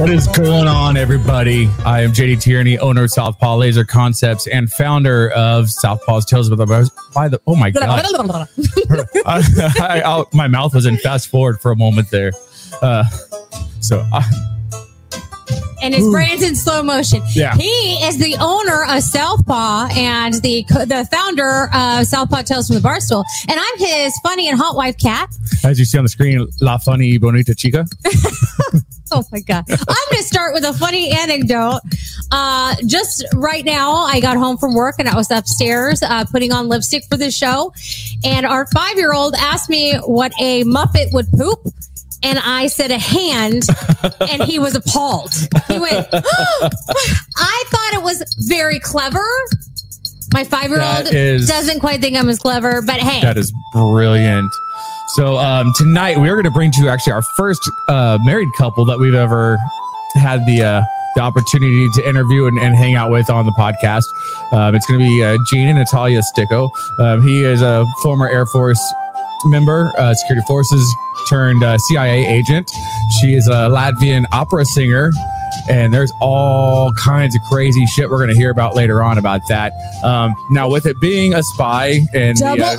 What is going on, everybody? I am JD Tierney, owner of Southpaw Laser Concepts and founder of Southpaw's Tales of the by the. Oh my god! I, I, I, my mouth was in fast forward for a moment there. Uh, so I, and his brain's in slow motion. Yeah. He is the owner of Southpaw and the the founder of Southpaw Tales from the Barstool. And I'm his funny and hot wife, Kat. as you see on the screen, La Funny Bonita Chica. Oh my god! I'm going to start with a funny anecdote. Uh, just right now, I got home from work and I was upstairs uh, putting on lipstick for the show, and our five year old asked me what a muppet would poop. And I said a hand, and he was appalled. He went, oh, I thought it was very clever. My five year old doesn't quite think I'm as clever, but hey, That is brilliant. So um, tonight we are going to bring to you actually our first uh, married couple that we've ever had the uh, the opportunity to interview and, and hang out with on the podcast. Um, it's going to be uh, Gene and Natalia Sticko. Um, he is a former Air Force member, uh, security forces turned uh, CIA agent. She is a Latvian opera singer. And there's all kinds of crazy shit we're going to hear about later on about that. Um, now, with it being a spy and the,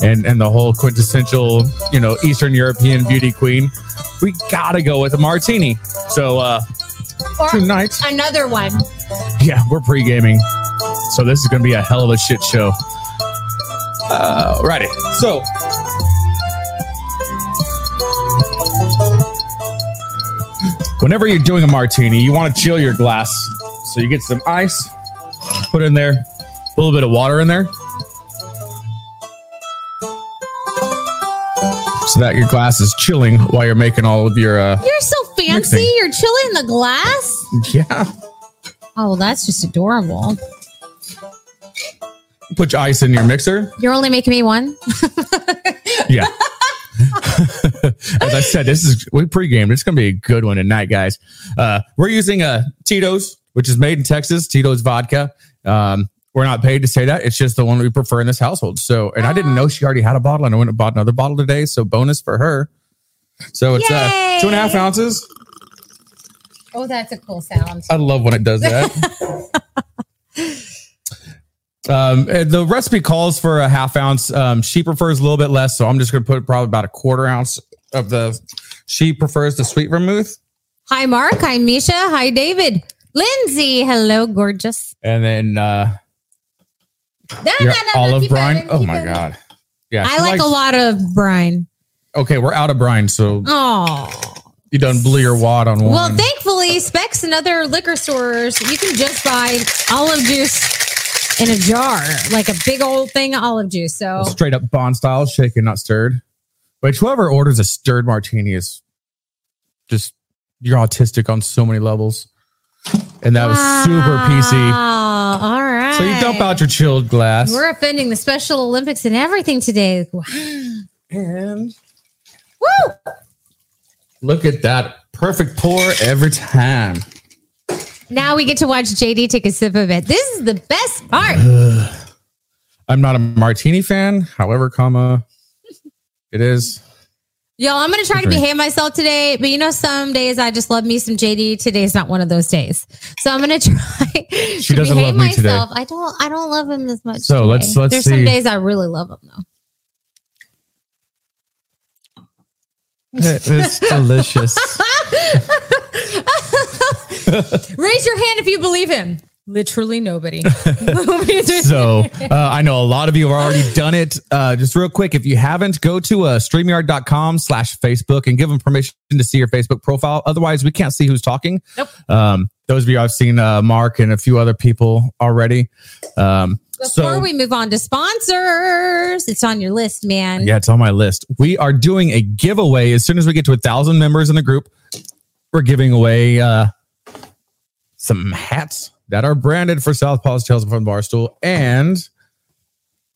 double O seven. and and the whole quintessential you know Eastern European beauty queen, we gotta go with a martini. So uh Or tonight, another one. yeah, we're pre gaming, so this is gonna be a hell of a shit show. Uh, righty. So. Whenever you're doing a martini, you want to chill your glass. So you get some ice, put in there, a little bit of water in there. So that your glass is chilling while you're making all of your uh You're so fancy. Mixing. You're chilling the glass. yeah Oh, that's just adorable. put your ice in your mixer You're only making me one. yeah as i said this is we pregame it's gonna be a good one tonight guys uh we're using uh tito's which is made in texas tito's vodka um we're not paid to say that it's just the one we prefer in this household so and i didn't know she already had a bottle and i went and bought another bottle today so bonus for her so it's uh two and a half ounces Oh, that's a cool sound. I love when it does that. um, and the recipe calls for a half ounce. Um, she prefers a little bit less, so I'm just going to put probably about a quarter ounce of the. She prefers the sweet vermouth, Hi, Mark. Hi, Misha. Hi, David. Lindsay. Hello, gorgeous. and then uh, No, olive brine. Oh my god! Yeah, I like likes- a lot of brine. Okay, we're out of brine, so Oh. you done blew your wad on one. Well, thankfully, Specs and other liquor stores, you can just buy olive juice in a jar, like a big old thing of olive juice. So straight up Bond style, shaken not stirred. Which whoever orders a stirred martini is just you're autistic on so many levels. And that was super PC. Wow, All right. So you dump out your chilled glass. We're offending the Special Olympics and everything today. and Woo! look at that. Perfect pour every time. Now we get to watch JD take a sip of it. This is the best part. I'm not a martini fan, however, comma it is. Y'all, I'm going to try to behave myself today, but you know, some days I just love me some JD. Today's not one of those days. So I'm going to try She to doesn't behave love me today. I don't, I don't love him as much. So today. let's- let's There's see. some days I really love him though. It's delicious. Raise your hand if you believe him. Literally nobody. so uh, I know a lot of you have already done it. Uh, just real quick, if you haven't, go to uh, streamyard.com slash Facebook and give them permission to see your Facebook profile. Otherwise, we can't see who's talking. Nope. Um, those of you I've seen uh, Mark and a few other people already. Um, Before so we move on to sponsors, it's on your list, man. yeah, it's on my list. We are doing a giveaway as soon as we get to a thousand members in the group. We're giving away uh, some hats that are branded for South Southpaw's Tales from the Barstool and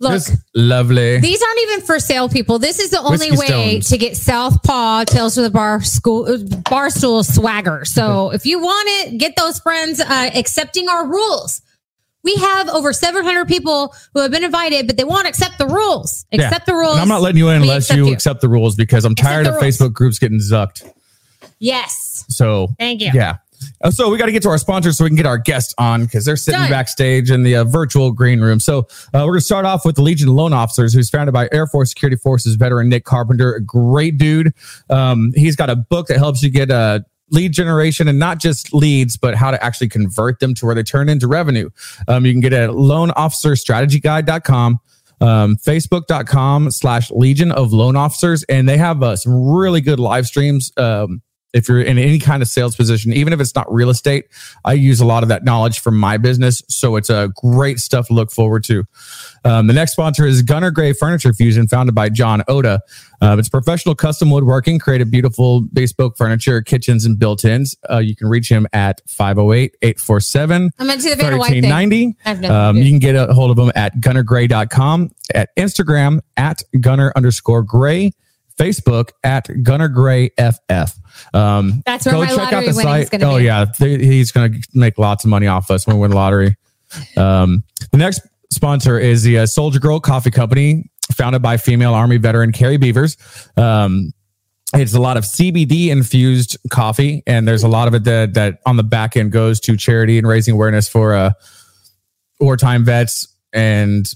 Look, just lovely. these aren't even for sale, people. This is the only Whiskey way Stones. to get Southpaw Tales from the Bar School Barstool swagger. So if you want it, get those friends uh, accepting our rules. We have over 700 people who have been invited, but they won't accept the rules. Accept the rules. And I'm not letting you in unless accept you, you. accept the rules because I'm Accept tired of rules. Facebook groups getting zucked. Yes. So Thank you. yeah. Uh, so we got to get to our sponsors so we can get our guests on because they're sitting Done. backstage in the uh, virtual green room. So uh, we're going to start off with the Legion of Loan Officers, who's founded by Air Force Security Forces veteran Nick Carpenter. A great dude. Um, he's got a book that helps you get a lead generation and not just leads, but how to actually convert them to where they turn into revenue. Um, you can get it at loanofficerstrategyguide.com. Um, facebook.com slash legion of loan officers and they have uh, some really good live streams um, if you're in any kind of sales position, even if it's not real estate, I use a lot of that knowledge from my business. So it's a great stuff to look forward to. Um, the next sponsor is Gunner Gray Furniture Fusion, founded by John Oda. Uh, it's professional custom woodworking, creative, beautiful bespoke furniture, kitchens, and built ins. Uh, you can reach him at 508 847 I'm going to do the Vanna White thing. 1390. I have nothing Um, you can get a hold of them at gunnergray.com, at Instagram at gunner underscore gray, Facebook at gunner gray FF. Um, That's where my lottery winning's gonna oh, be. yeah. He's going to make lots of money off us when we win the lottery. Um, the next sponsor is the uh, Soldier Girl Coffee Company, founded by female Army veteran Carrie Beavers. Um, it's a lot of CBD infused coffee, and there's a lot of it that, that on the back end goes to charity and raising awareness for uh, wartime vets and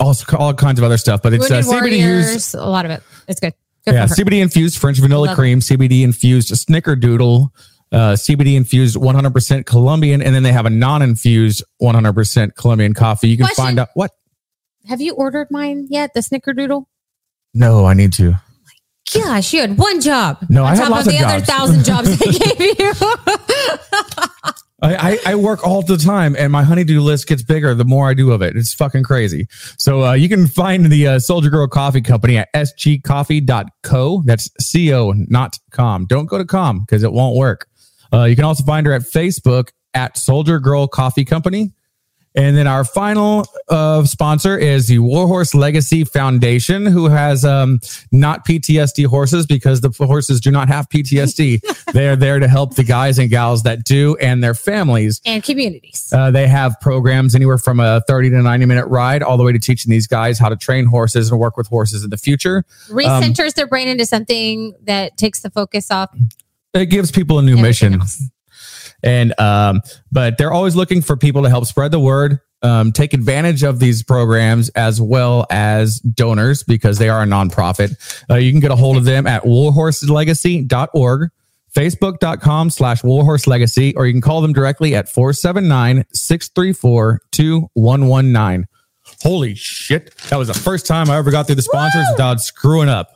also all kinds of other stuff. But it's uh, CBD used a lot of it. It's good. Good yeah. CBD infused French vanilla Love cream, CBD infused snickerdoodle, uh, CBD infused 100% Colombian, and then they have a non-infused 100% Colombian coffee. You can Question. find out what? Have you ordered mine yet? The Snickerdoodle? No, I need to. Gosh, you had one job. No, on I had top lots of the other thousand jobs I gave you. I, I, work all the time, and my honeydew list gets bigger the more I do of it. It's fucking crazy. So uh, you can find the uh, Soldier Girl Coffee Company at sgcoffee.co. That's co, not com. Don't go to com because it won't work. Uh, you can also find her at Facebook at Soldier Girl Coffee Company. And then our final uh, sponsor is the Warhorse Legacy Foundation, who has um, not PTSD horses because the horses do not have PTSD. they are there to help the guys and gals that do and their families. and communities. Uh, they have programs anywhere from a 30 to 90 minute ride all the way to teaching these guys how to train horses and work with horses in the future. Recenters their brain into something that takes the focus off It gives people a new everything mission. else. And um, but they're always looking for people to help spread the word um, take advantage of these programs as well as donors because they are a nonprofit. Uh, you can get a hold of them at warhorselegacy.org facebook.com slash warhorse legacy or you can call them directly at 479-634-2119 holy shit. That was the first time i ever got through the sponsors Woo! without screwing up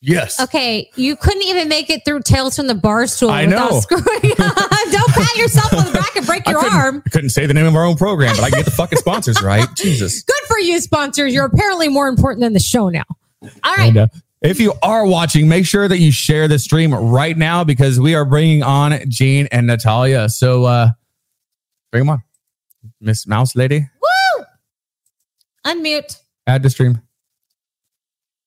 yes Okay, you couldn't even make it through Tales from the Bar Stool I without know. screwing up. Don't pat yourself on the back and break I your couldn't, arm. Couldn't say the name of our own program, but I can get the fucking sponsors right. Jesus. Good for you, sponsors. You're apparently more important than the show now. All right. And, uh, if you are watching, make sure that you share the stream right now because we are bringing on Gene and Natalia. So uh bring them on. Miss Mouse Lady, Woo! Unmute. add to stream.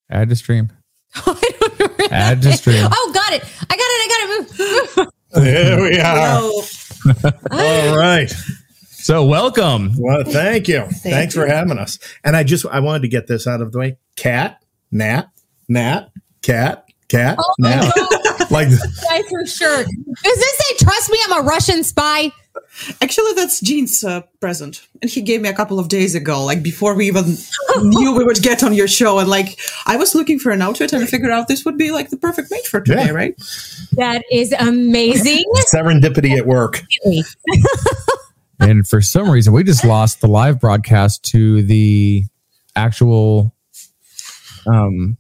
Add to stream. I don't know where Add to stream. Oh, got it. I got it. I got it. Move. There we are. All right. So welcome. Well, thank you. Thanks for having us. And I just I wanted to get this out of the way. Cat, Nat, Nat, cat, cat, Oh my Nat. Oh, oh. God. Like Guys for sure. Does this say, trust me, I'm a Russian spy? Actually, that's Gene's uh, present, and he gave me a couple of days ago, like before we even knew we would get on your show. And like, I was looking for an outfit, and I figured out this would be like the perfect match for today, Yeah. right? That is amazing. serendipity at work. And for some reason, we just lost the live broadcast to the actual um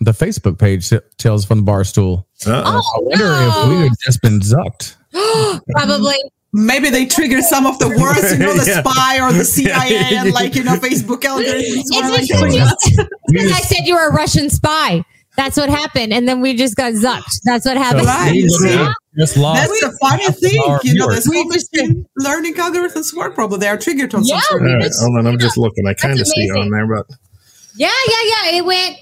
the Facebook page Tales from the Bar Stool. Uh-uh. Oh, I wonder if we had just been zucked. Probably. Maybe they triggered some of the words, you know, the Yeah. spy or the CIA, and like you know, Facebook algorithms. like, It's because, you, "Oh, because I said you were a Russian spy. That's what happened. And then we just got zucked. That's what happened. Right, we you literally see? just lost. That's the funny thing, our you know, viewers. this whole machine learning algorithms work. Probably they are triggered on Yeah, some sort of. right, hold on. I'm just looking. I kind of see amazing. on there, but Yeah, yeah, yeah. It went.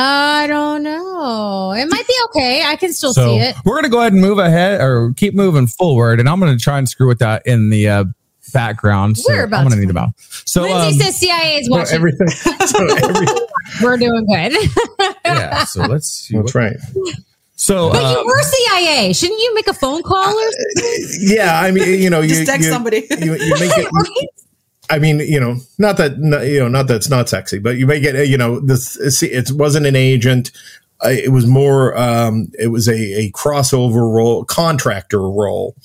I don't know. It might be okay. I can still so see it. we're gonna go ahead and move ahead or keep moving forward, and I'm gonna try and screw with that in the uh, background. So We're about I'm gonna need about. So Lindsay um, says CIA is so watching. everything. So every, We're doing good. yeah. So let's see. that's right. So, But uh, you were CIA. Shouldn't you make a phone call or Yeah, I mean, you know, you Just text you, somebody. You, you make it. I mean, you know, not that you know, not that it's not sexy, but you may get, You know, this it wasn't an agent. It was more. Um, it was a, a crossover role, contractor role,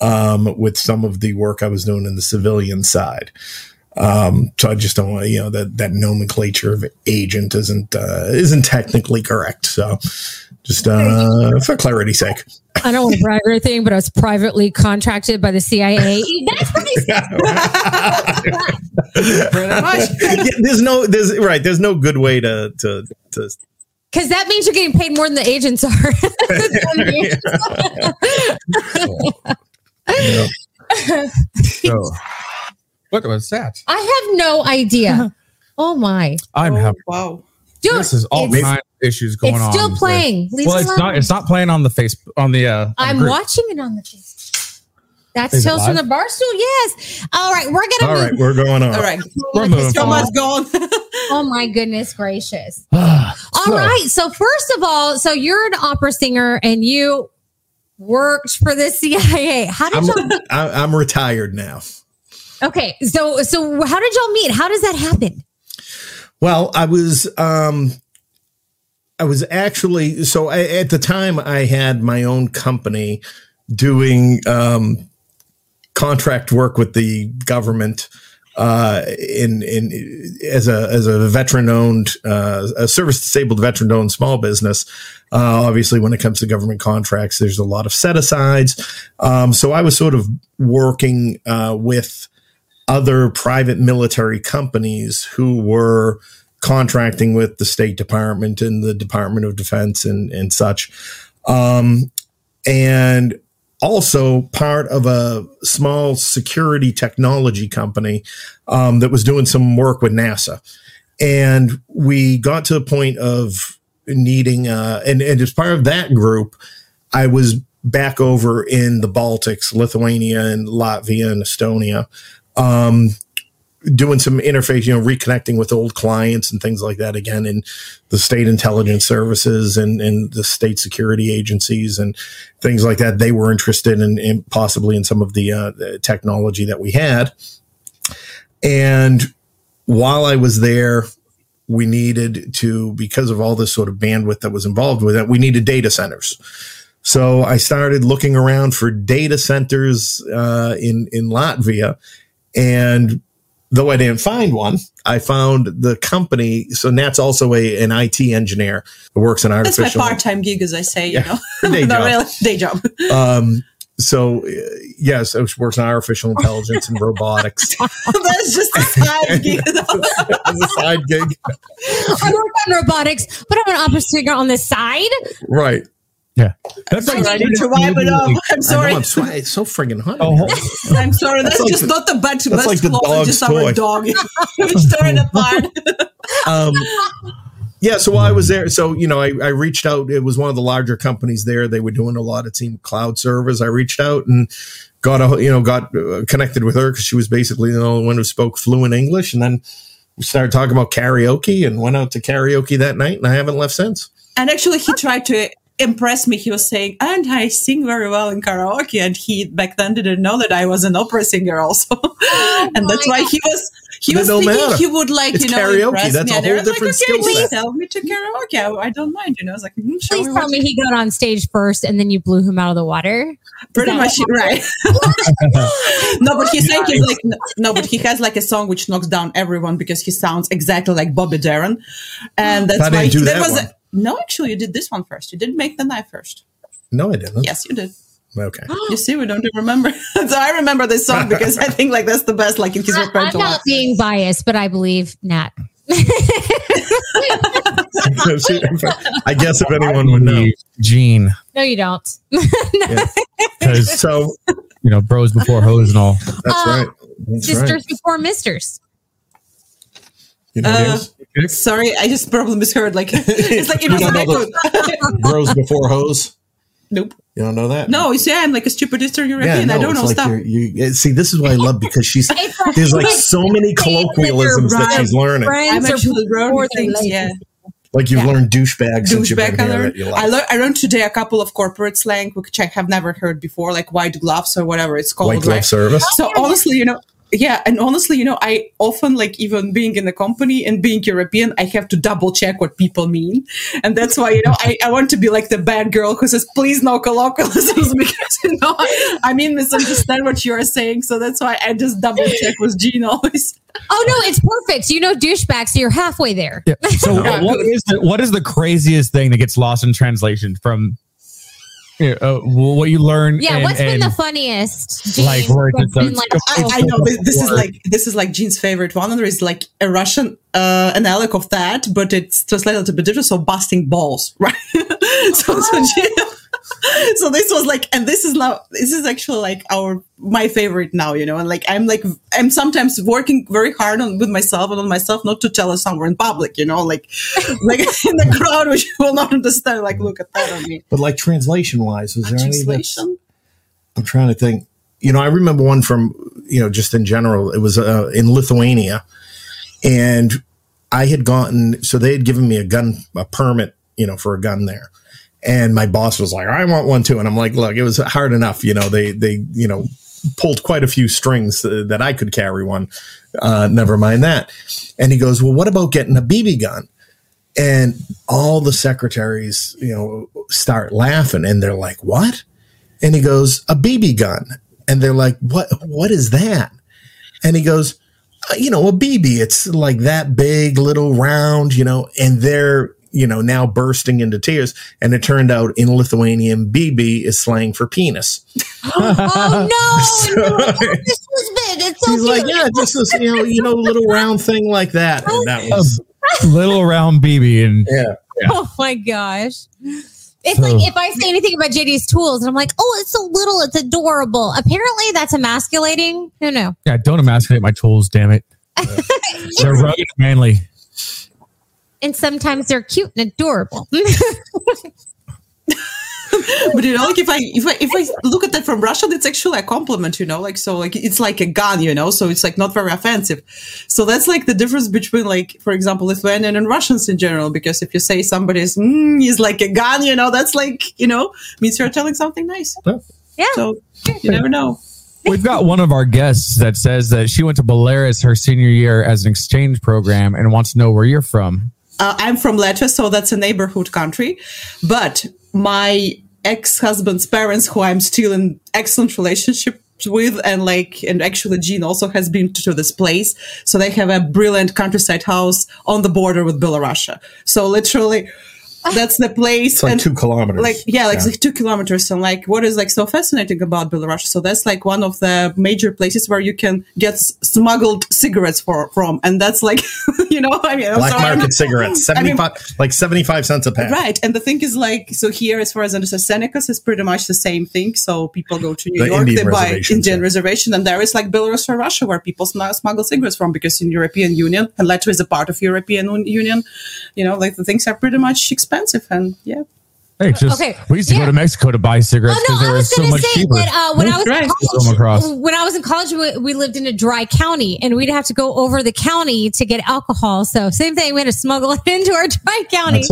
um, with some of the work I was doing in the civilian side. Um, so I just don't want you know that that nomenclature of agent isn't uh, isn't technically correct. So just uh, for clarity's sake. I don't want to brag or anything, but I was privately contracted by the CIA. That's what he said. Pretty much. Yeah, there's no there's right there's no good way to to to Because that means you're getting paid more than the agents are. you know, so- look was that. I have no idea. Oh my. I'm Oh, having wow. Dude, this is all it's, kinds of issues going on. it's on. still with- playing. Leave well, it's alone. not. It's not playing on the face on the. Uh, on I'm group. watching it on the face. That's Is Tales from the? Barstool. Yes. All right, we're gonna all move right we're going on All right. We're moving So forward. much going. Oh my goodness gracious. So, All right. So first of all, so you're an opera singer and you worked for the CIA. How did I'm, y'all I'm retired now Okay. So so how did y'all meet? How does that happen? well I was um I was actually so I, at the time I had my own company doing um contract work with the government uh, in in as a as a veteran owned uh, a service disabled veteran owned small business. Uh, obviously, when it comes to government contracts, there's a lot of set asides. Um, so I was sort of working uh, with other private military companies who were contracting with the State Department and the Department of Defense and and such. Um, and also part of a small security technology company um, that was doing some work with NASA. And we got to the point of needing, uh, and, and as part of that group, I was back over in the Baltics, Lithuania and Latvia and Estonia, um, doing some interface, you know, reconnecting with old clients and things like that again in the state intelligence services and, and the state security agencies and things like that. They were interested in, in possibly in some of the, uh, the technology that we had. And while I was there, we needed to, because of all this sort of bandwidth that was involved with it, we needed data centers. So I started looking around for data centers uh, in in Latvia, and though I didn't find one, I found the company. So Nat's also a an IT engineer who works in artificial. That's my part-time gig, as I say. You Yeah. know, Day job. really day job. Um, so uh, yes, it works in artificial intelligence and robotics That's just a side gig. as a side gig. I work on robotics, but I'm an opera singer on the side. Right. Yeah, that's Sorry, I need to wipe it up. I'm I know, sorry. I'm sweating. It's so friggin' hot. Oh. I'm sorry. That's, That's like just the- not the bad, that's best like the dog's just toy. our dog. Which tore it apart. um, yeah, so while I was there, so you know, I, I reached out. It was one of the larger companies there. They were doing a lot of team cloud servers. I reached out and got a you know got uh, connected with her because she was basically the only one who spoke fluent English. And then we started talking about karaoke and went out to karaoke that night. And I haven't left since. And actually, he tried to impress me. He was saying, and I sing very well in karaoke. And he back then didn't know that I was an opera singer also. and that's my why he was, he was thinking matter. he would like, It's you know, karaoke. impress That's me. a and I whole was like, different okay, skill please set. tell me to karaoke. I, I don't mind. You know, I was like, mm, show Please me tell me he got on stage first and then you blew him out of the water. Pretty much what right. no, but he's saying he's like no, but he has like a song which knocks down everyone because he sounds exactly like Bobby Darin, and that's I didn't why do there that was one. A, no. Actually, you did this one first. You didn't Mack the Knife first. No, I didn't. Yes, you did. Okay. You see, we don't remember. so I remember this song because I think like that's the best, like in his I, repertoire. am not being biased, but I believe Nat. I guess if anyone would know. Gene, No, you don't. because So you know, bros before hoes and all. that's Uh, right. That's Sisters right. before misters. You know, Uh, yes. Sorry, I just probably misheard. Like it's like it was You an don't know echo. bros before hoes. nope. You don't know that? No, you see, I'm like a stupid Eastern European. I don't it's know like stuff. you're- You, yeah, see, this is what I love because she's there's like so many colloquialisms that she's learning. I'm are actually learning their things. Yeah. Like you've Yeah. learned douchebag since you've douchebag. been I here. learned, that you I, like. learned, I learned today a couple of corporate slang which I have never heard before, like white gloves or whatever it's called. White glove right? service. So honestly, you know, yeah, and honestly, you know, I often like even being in a company and being European, I have to double check what people mean, and that's why you know I, I want to be like the bad girl who says please no colloquialisms because you know I mean misunderstand what you are saying, so that's why I just double check with Jean always. Oh no, it's perfect. You know douchebag, so you're halfway there. Yeah. So Yeah. what is the, what is the craziest thing that gets lost in translation from you know, uh, what you learn? Yeah, and- what's been the funniest? Gene, Like, where it's been, a- like, I, oh, I know this, this is like this is like Jean's favorite one, and there is like a Russian uh, analog of that, but it's translated a bit different. So busting balls, right? so so, Jean, so this was like, and this is now this is actually like our my favorite now, you know, and like I'm like I'm sometimes working very hard on with myself and on myself not to tell us somewhere in public, you know, like like in the crowd, which will not understand. Like, look at that on me. But like translation wise, is there any that's, Translation. I'm trying to think. You know, I remember one from, you know, just in general. It was uh, in Lithuania. And I had gotten, so they had given me a gun, a permit, you know, for a gun there. And my boss was like, I want one too. And I'm like, look, it was hard enough. You know, they, they, you know, pulled quite a few strings uh, that I could carry one. Uh, never mind that. And he goes, well, what about getting a BB gun? And all the secretaries, you know, start laughing and they're like, what? And he goes, a BB gun. And they're like, what, what is that? And he goes, "Uh, you know, a BB. It's like that big, little round, you know, and they're, you know, now bursting into tears. And it turned out in Lithuanian, BB is slang for penis. Oh, oh no, So- this was big. It's so He's like, yeah, just this, you know, you know, little round thing like that. And that was, little round BB and yeah. Oh my gosh. It's like if I say anything about JD's tools and I'm like, oh, it's so little, it's adorable. Apparently that's emasculating. Who knew? yeah, don't emasculate my tools, damn it. They're rugged manly. And sometimes they're cute and adorable. but you know, like if I if I if I look at that from Russia, it's actually a compliment, you know, like so like it's like a gun, you know, so it's like not very offensive. So that's like the difference between like, for example, Lithuanian and Russians in general. Because if you say somebody's mm, is like a gun, you know, that's like you know means you're telling something nice. yeah. So you never know. We've got one of our guests that says that she went to Belarus her senior year as an exchange program and wants to know where you're from. Uh, I'm from Latvia, so that's a neighborhood country. But my ex-husband's parents, who I'm still in excellent relationship with, and like, and actually Jean also has been to this place. So they have a brilliant countryside house on the border with Belarus. So literally, that's the place. It's like and- two kilometers. like yeah, like, it's like two kilometers. And like, what is like so fascinating about Belarus? So that's like one of the major places where you can get s- smuggled cigarettes for from, and that's like, you know, I mean, Black sorry, market cigarettes, I mean, 75, like 75 cents a pack. Right. And the thing is like, so here, as far as I understand, Senecas is pretty much the same thing. So people go to New The York, Indian they buy Indian yeah. reservation, and there is like Belarus or Russia where people sm- smuggle cigarettes from because in European Union, and Latvia is a part of European Un- Union, you know, like the things are pretty much expensive. Expensive, and yeah. Hey, just Okay, we used to yeah. go to Mexico to buy cigarettes Oh because no, they I were was so going to much say cheaper. that uh, when I was Right. in college, when I was in college, we, we lived in a dry county, and we'd have to go over the county to get alcohol. So same thing, we had to smuggle it into our dry county.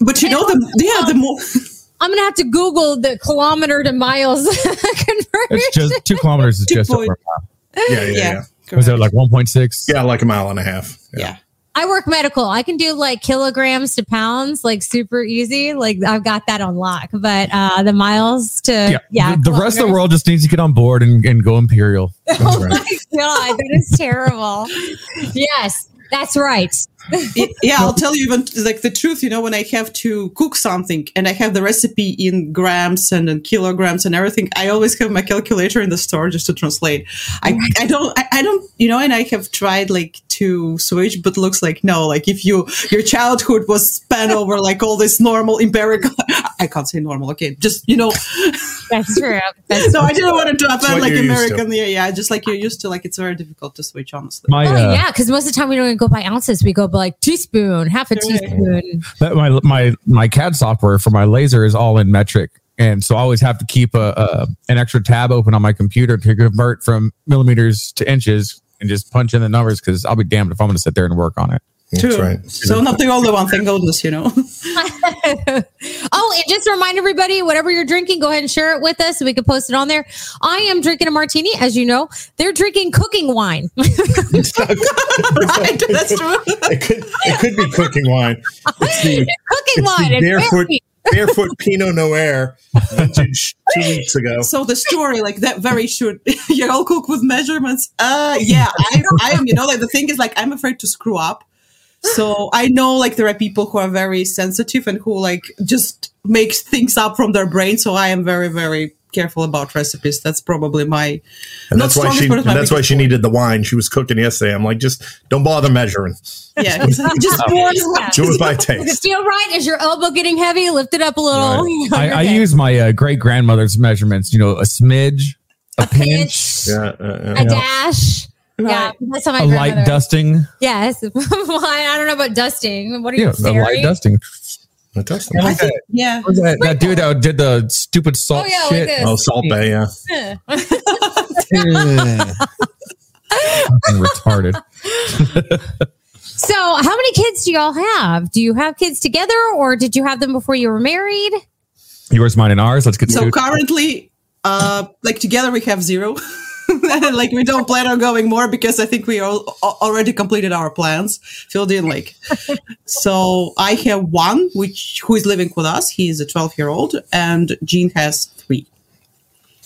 But you know, the, yeah, the more. I'm gonna have to Google the kilometer to miles conversion. It's just two kilometers is Two just point- over. a mile. Yeah, yeah, yeah. Yeah. Was it like 1.6? Yeah, like a mile and a half. yeah. I work medical. I can do like kilograms to pounds, like super easy. Like I've got that on lock. But uh the miles to Yeah. yeah, the, the rest of the world just needs to get on board and, and go imperial. Oh my god, that is terrible. yes, that's right. Y- yeah, I'll tell you even like the truth. You know, when I have to cook something and I have the recipe in grams and in kilograms and everything, I always have my calculator in the store just to translate. I, I don't, I, I don't, you know, and I have tried like to switch, but looks like no. Like if you your childhood was spent over like all this normal empirical, I can't say normal. Okay, just you know. That's true. That's So I didn't want to drop what out like you're used to. American. Yeah, yeah, just like you're used to. Like it's very difficult to switch, honestly. My Oh uh, yeah, because most of the time we don't even go by ounces. We go by like teaspoon, half a Right. teaspoon. that- my my my CAD software for my laser is all in metric, and so I always have to keep a, a an extra tab open on my computer to convert from millimeters to inches and just punch in the numbers because I'll be damned if I'm going to sit there and work on it. True. right. So not the only one, thank goodness, you know. oh, and just to remind everybody, whatever you're drinking, go ahead and share it with us so we can post it on there. I am drinking a martini, as you know. They're drinking cooking wine. right? That's true. It could it could be cooking wine. It's the, cooking it's wine. the barefoot barefoot Pinot Noir vintage two weeks ago. So the story, like that very short, you all cook with measurements. Uh, yeah, I, I am, you know, like the thing is like, I'm afraid to screw up. So I know like there are people who are very sensitive and who like just make things up from their brain. So I am very, very careful about recipes. That's probably my, And that's why she and that's why she point. needed the wine. She was cooking yesterday. I'm like, just don't bother measuring. yeah, exactly. just pour it. Do it by Does it taste. feel right? Is your elbow getting heavy? Lift it up a little. Right. I, I use my uh, great grandmother's measurements. You know, a smidge, a, a pinch, pinch, Yeah, uh, a uh, dash. Yeah, that's how my a light dusting. Yes. well, I don't know about dusting. What are Yeah, you, a light dusting. it does. I think, yeah. What was that, that dude that did the stupid salt Oh, yeah, like shit. this. Oh, Salt Bae. Yeah. Fucking retarded. So, how many kids do y'all have? Do you have kids together or did you have them before you were married? Yours, mine, and ours. Let's get So to it. currently, uh, like together we have zero. like we don't plan on going more because I think we all already completed our plans. Filled in like, so I have one which who is living with us. He is a 12 year old, and Jean has three.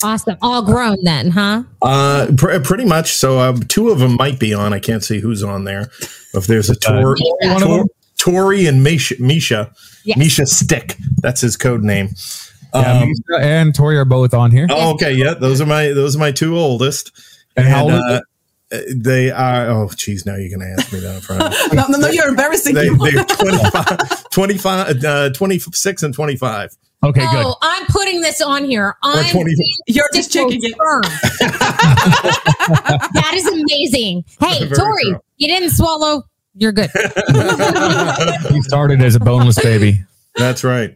Awesome. All grown then, huh? Uh, pr- pretty much. So um, two of them might be on. I can't see who's on there. If there's a tour, Misha. one Tor- Tori and Misha, Misha, Yes. Misha Stick. That's his code name. Yeah, Um, Misha and Tori are both on here. oh, okay. Yeah, those are my those are my two oldest. And how old is uh, they are. Oh, geez. Now you're going to ask me that in front of me. No, no, no, you're embarrassing they, people. they're 25, 25 uh, 26 and 25. Okay, good. Oh, I'm putting this on here. I'm 20 You're just checking it. confirmed. that is amazing. Hey, Very Tori, true. you didn't swallow. You're good. He started as a boneless baby. That's right.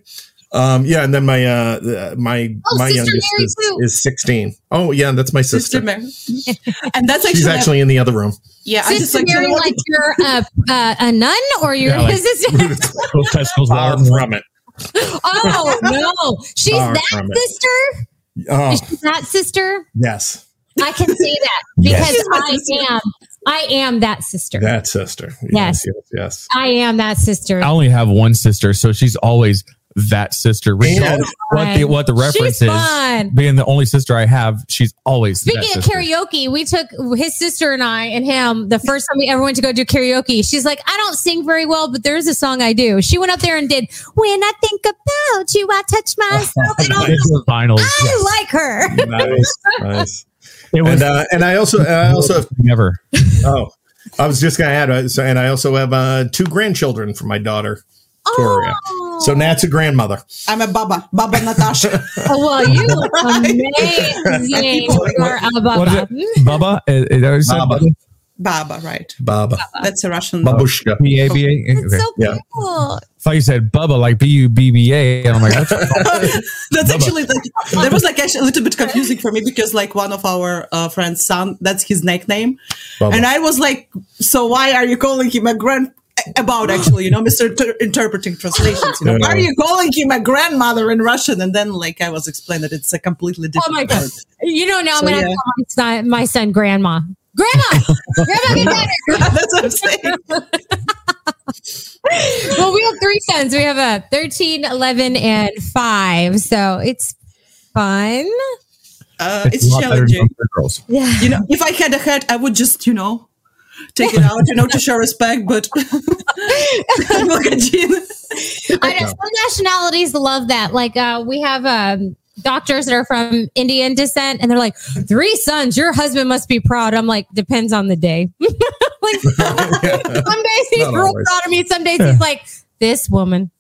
Um, yeah, and then my uh, uh, my Oh, my youngest is, is sixteen. Oh yeah, that's my sister. Sister Mary. and that's actually, She's actually in the other room. yeah. I just Sister like, Mary, like you're a, a, a nun or you're Yeah, like- sister? Testicles were Far from it. Oh no, she's Far that sister. Oh Is she that sister? yes, I can say that Yes. because I am. I am that sister. that sister. Yes. yes, yes. I am that sister. I only have one sister, so she's always that sister. Regardless what the what the reference She's is, fun. being the only sister I have, she's always. that Speaking of sister. karaoke, we took his sister and I and him the first time we ever went to go do karaoke. She's like, I don't sing very well, but there's a song I do. She went up there and did When I Think About You, I Touch Myself. And I, It's the finals. I like her. nice, nice. It was And uh, and I also I also have, never. oh I was just gonna add uh, so, and I also have uh, two grandchildren for my daughter Victoria. Oh. So Nat's a grandmother. I'm a Baba, Baba Natasha. Oh, well, you look amazing. You're a What is baba. it? Bubba? Is, is that what you said? Baba. Baba, right? Baba, That's a Russian. babushka. B A B A. It's Okay. so Yeah. cool. I thought you said Bubba like B U B B A, and I'm like, that's That's actually like that was like actually a little bit confusing for me because like one of our uh, friends' son, that's his nickname, Bubba. and I was like, so why are you calling him a grand? About actually, you know, Mr. Inter- interpreting translations. You know, why are you calling him a grandmother in Russian? And then, like, I was explained that it's a completely different. Oh different. my God. word. You know, now So, I'm going to yeah. call my son, my son grandma. Grandma! grandma, get better. That's what I'm saying. well, we have three sons. We have a 13, 11, and 5. So it's fun. Uh, it's a lot better than challenging. girls. Yeah. You know, if I had a head, I would just, you know, take it out, you know, to show respect. But look at Jean. I know some nationalities love that. Like uh, we have um, doctors that are from Indian descent, and they're like, three sons, your husband must be proud. I'm like, depends on the day. like some days he's Not real always. proud of me. Some days he's like, this woman.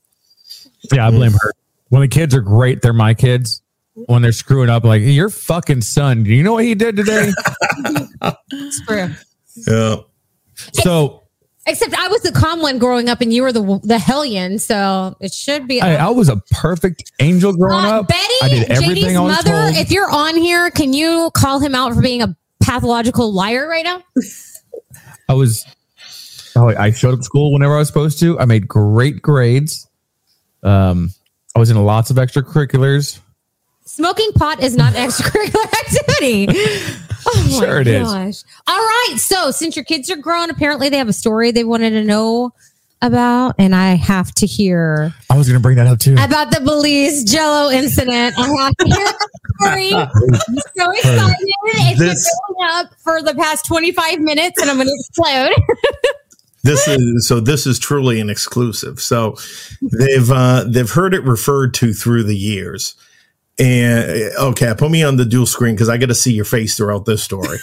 Yeah, I blame her. When the kids are great, they're my kids. When they're screwing up, like your fucking son. Do you know what he did today? It's true. Yeah. so Except I was the calm one growing up, and you were the the hellion. So it should be. I, I was a perfect angel growing Uh, up. Betty, I did everything JD's mother. If you're on here, can you call him out for being a pathological liar right now? I was Oh, I showed up to school whenever I was supposed to. I made great grades. Um, I was in lots of extracurriculars. Smoking pot is not an extracurricular activity. Oh Sure it is. All right. So since your kids are grown, apparently they have a story they wanted to know about, and I have to hear I was going to bring that up too. about the Belize Jello incident. I have to hear the story. I'm so excited. It's This- been going up for the past 25 minutes, and I'm going to explode. this is so this is truly an exclusive so they've uh they've heard it referred to through the years and eh, okay put me on the dual screen because i got to see your face throughout this story.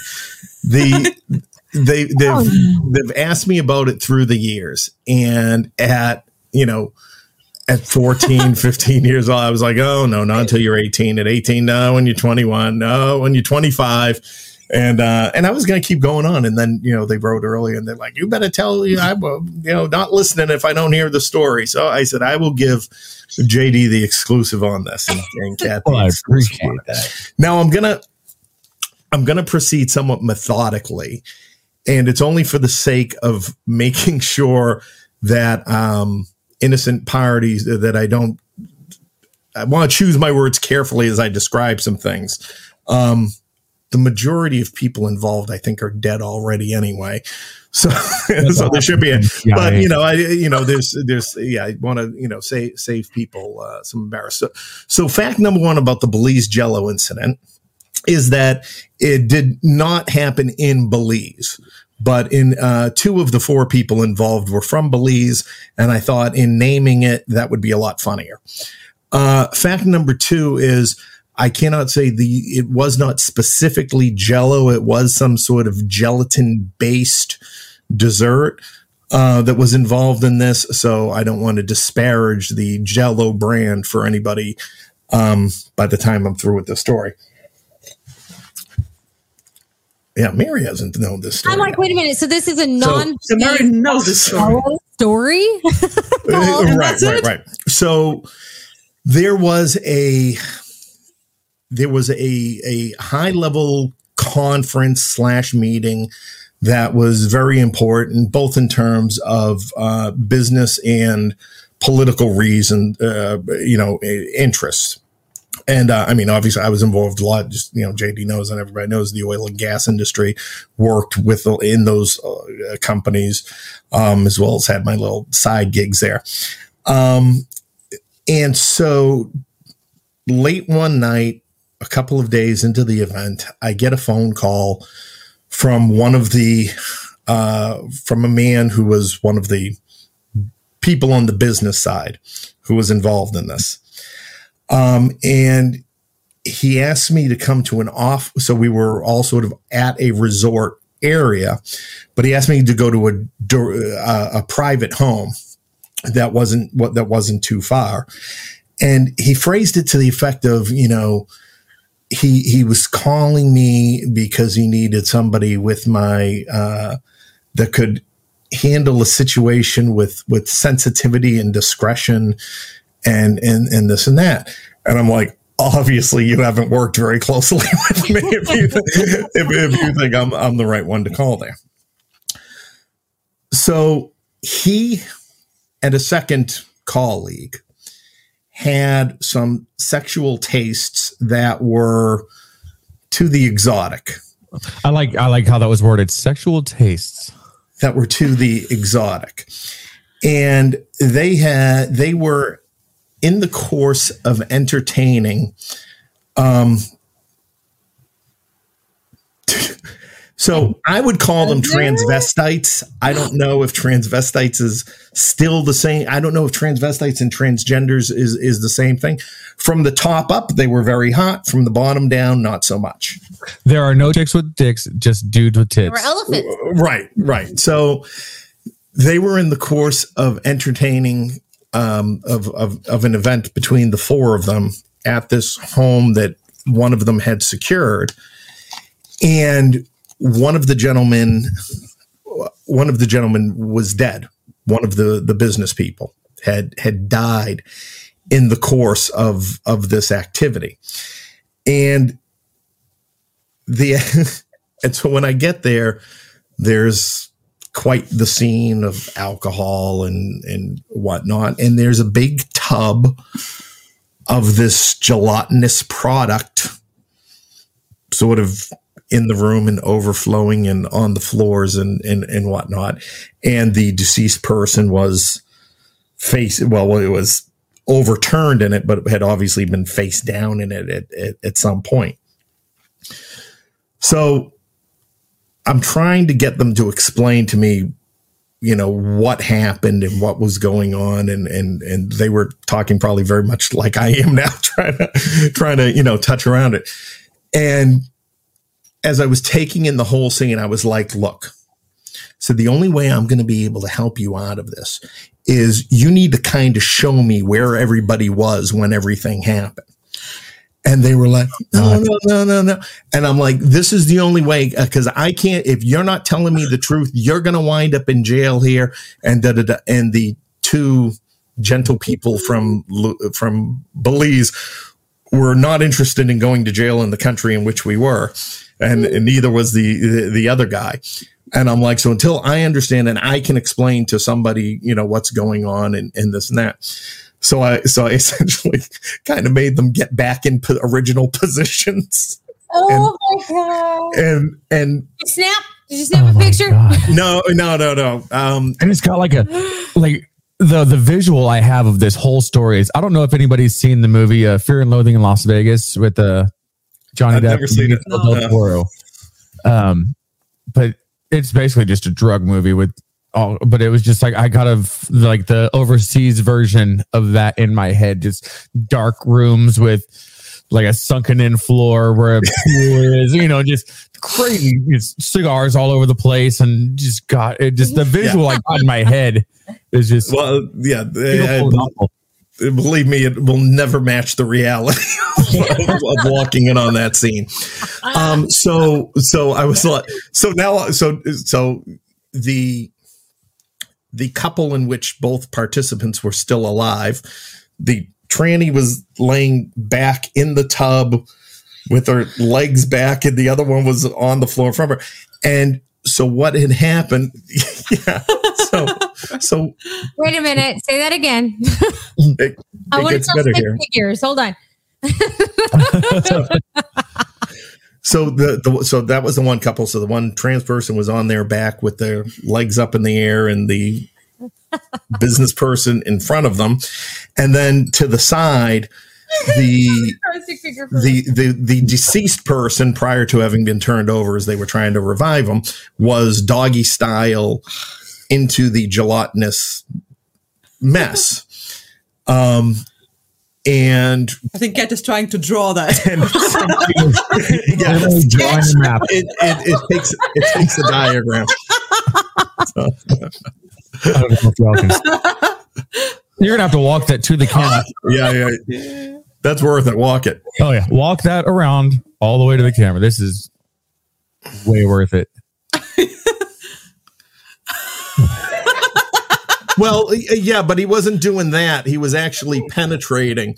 The they they've Oh, they've asked me about it through the years. And at you know at 14 15 years old i was like oh no not until you're 18 at 18 no when you're 21 no when you're 25 and uh, and I was going to keep going on, and then you know they wrote earlier, and they're like, "You better tell you I'm uh, you know not listening if I don't hear the story." So I said, "I will give JD the exclusive on this, and, and Kat the well, I appreciate that. Now I'm gonna I'm gonna proceed somewhat methodically, and it's only for the sake of making sure that um, innocent parties that I don't. I want to choose my words carefully as I describe some things. Um, the majority of people involved, I think, are dead already anyway. So, so there should be a, Yeah, but you know, I, you know, there's, there's, yeah, I want to, you know, save, save people, uh, some embarrassment. So, so fact number one about the Belize Jello incident is that it did not happen in Belize. But in uh, two of the four people involved were from Belize, and I thought in naming it that would be a lot funnier. Uh, fact number two is I cannot say the it was not specifically Jello. It was some sort of gelatin based dessert uh, that was involved in this. So I don't want to disparage the Jello brand for anybody. Um, by the time I'm through with the story. Yeah, Mary hasn't known this story. I'm like, wait a minute. So this is a non So Mary knows this story. story. Uh, right, right, right. So there was a there was a a high level conference slash meeting that was very important, both in terms of uh, business and political reason, uh, you know, interests. And uh, I mean, obviously, I was involved a lot. Just you know, JD knows, and everybody knows the oil and gas industry. Worked with in those uh, companies, um, as well as had my little side gigs there. Um, and so late one night, a couple of days into the event, I get a phone call from one of the uh, from a man who was one of the people on the business side who was involved in this. Um, and he asked me to come to an off. So we were all sort of at a resort area, but he asked me to go to a uh, a private home that wasn't what that wasn't too far. And he phrased it to the effect of, you know, he he was calling me because he needed somebody with my uh, that could handle a situation with with sensitivity and discretion and and and this and that. And I'm like, obviously you haven't worked very closely with me if you if, if you think I'm I'm the right one to call there. So he and a second colleague had some sexual tastes that were to the exotic I like I like how that was worded. Sexual tastes. that were to the exotic and they had they were in the course of entertaining um so i would call them transvestites. I don't know if transvestites is still the same. I don't know if transvestites and transgenders is is the same thing. From the top up they were very hot. From the bottom down not so much. There are no chicks with dicks, just dudes with There were tits. elephants. Right, right. So they were in the course of entertaining um, of, of of an event between the four of them at this home that one of them had secured, and one of the gentlemen, one of the gentlemen was dead. One of the the business people had had died in the course of of this activity, and the and so when I get there, there's quite the scene of alcohol and and whatnot. And there's a big tub of this gelatinous product, sort of in the room and overflowing and on the floors and and and whatnot. And the deceased person was face well, it was overturned in it, but it had obviously been face down in it at, at, at some point. So I'm trying to get them to explain to me, you know, what happened and what was going on. And, and, and they were talking probably very much like I am now, trying to, trying to, you know, touch around it. And as I was taking in the whole scene, I was like, look, so the only way I'm going to be able to help you out of this is you need to kind of show me where everybody was when everything happened. And they were like, oh, no, no, no, no, no. And I'm like, this is the only way uh, because I can't, if you're not telling me the truth, you're going to wind up in jail here. And da, da, da. And the two gentle people from, from Belize were not interested in going to jail in the country in which we were. And, and neither was the, the, the other guy. And I'm like, so until I understand and I can explain to somebody, you know, what's going on and, and this and that. So I, so I essentially kind of made them get back in po- original positions. Oh And- my god! And, and snap? Did you snap Oh a picture? God. no, no, no, no. Um, and it's got like a like the the visual I have of this whole story is I don't know if anybody's seen the movie uh, Fear and Loathing in Las Vegas with uh, Johnny I've Depp never seen it. Del Toro. Um, but it's basically just a drug movie with all. But it was just like I got a like the overseas version of that in my head, just dark rooms with like a sunken in floor where a pool is, you know, just crazy just cigars all over the place and just got it just the visual I got in my head is just well, yeah, beautiful I- believe me, it will never match the reality of, of walking in on that scene. Um, so, so I was like, so now, so, so the, the couple in which both participants were still alive, the tranny was laying back in the tub with her legs back and the other one was on the floor from her. And so what had happened? yeah. So, so Wait a minute. Say that again. it, I it want to tell better here. figures. Hold on. So the, the so that was the one couple. So the one trans person was on their back with their legs up in the air, and the business person in front of them, and then to the side, the Stick figure first. the the the deceased person prior to having been turned over as they were trying to revive him was doggy style into the gelatinous mess. Um, and I think Kat is trying to draw that. and yeah, drawing a map. it, it, it takes it takes a diagram. I don't know if y'all can- You're gonna have to walk that to the camera. Yeah, yeah, that's worth it. Walk it. Oh yeah, walk that around all the way to the camera. This is way worth it. Well, yeah, but he wasn't doing that. He was actually penetrating.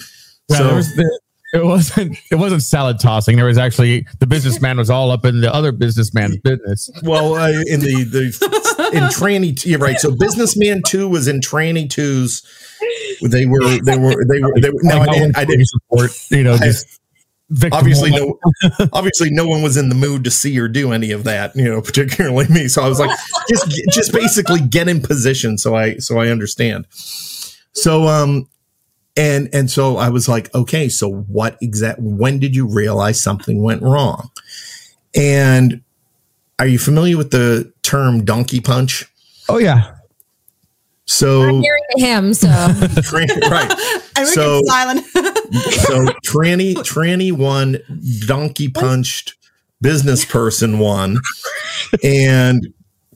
Yeah, so there was the, it wasn't it wasn't salad tossing. There was actually the businessman was all up in the other businessman's business. well, uh, in the the in tranny, t- you're right. So businessman two was in tranny twos. They were they were they were they were. No, I Like, didn't. I didn't. support. You know, just obviously no obviously no one was in the mood to see or do any of that you know particularly me so i was like just just basically get in position so i so i understand so um and and so i was like okay so what exact when did you realize something went wrong? And are you familiar with the term donkey punch? Oh yeah, so I'm married him, so. Right. And we So- can silent. so tranny tranny one donkey punched business person one and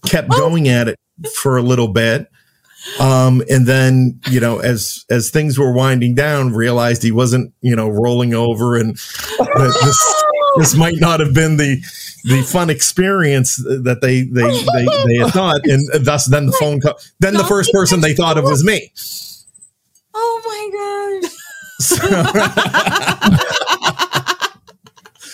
kept going at it for a little bit um and then you know as as things were winding down realized he wasn't you know rolling over and that this this might not have been the the fun experience that they they they, they had thought. And thus then the phone call then the first person they thought of was me. Oh my gosh. So-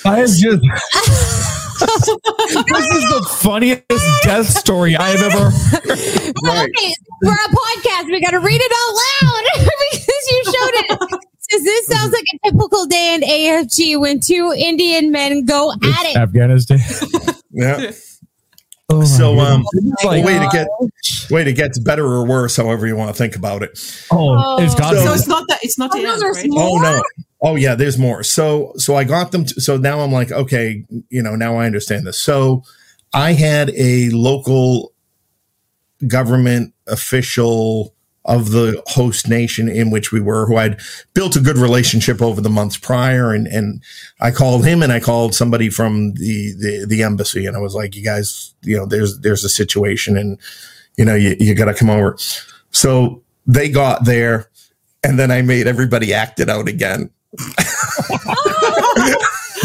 I was just this is the funniest death story I have ever heard. Right. Okay, we're a podcast. We got to read it out loud because you showed it. Says this sounds like a typical day in AFG when two Indian men go at it. Afghanistan. Yeah. Oh So, um, goodness. It's like, Wait to get wait, it gets better or worse, however you want to think about it. oh, it's got So- So it's not that it's not Oh, the those end, right? Oh no. Oh yeah, there's more. So so I got them. To, so now I'm like, okay, you know, now I understand this. So I had a local government official of the host nation in which we were, who I'd built a good relationship over the months prior, and and I called him and I called somebody from the the, the embassy, and I was like, you guys, you know, there's there's a situation, and you know, you you got to come over. So they got there, and then I made everybody act it out again.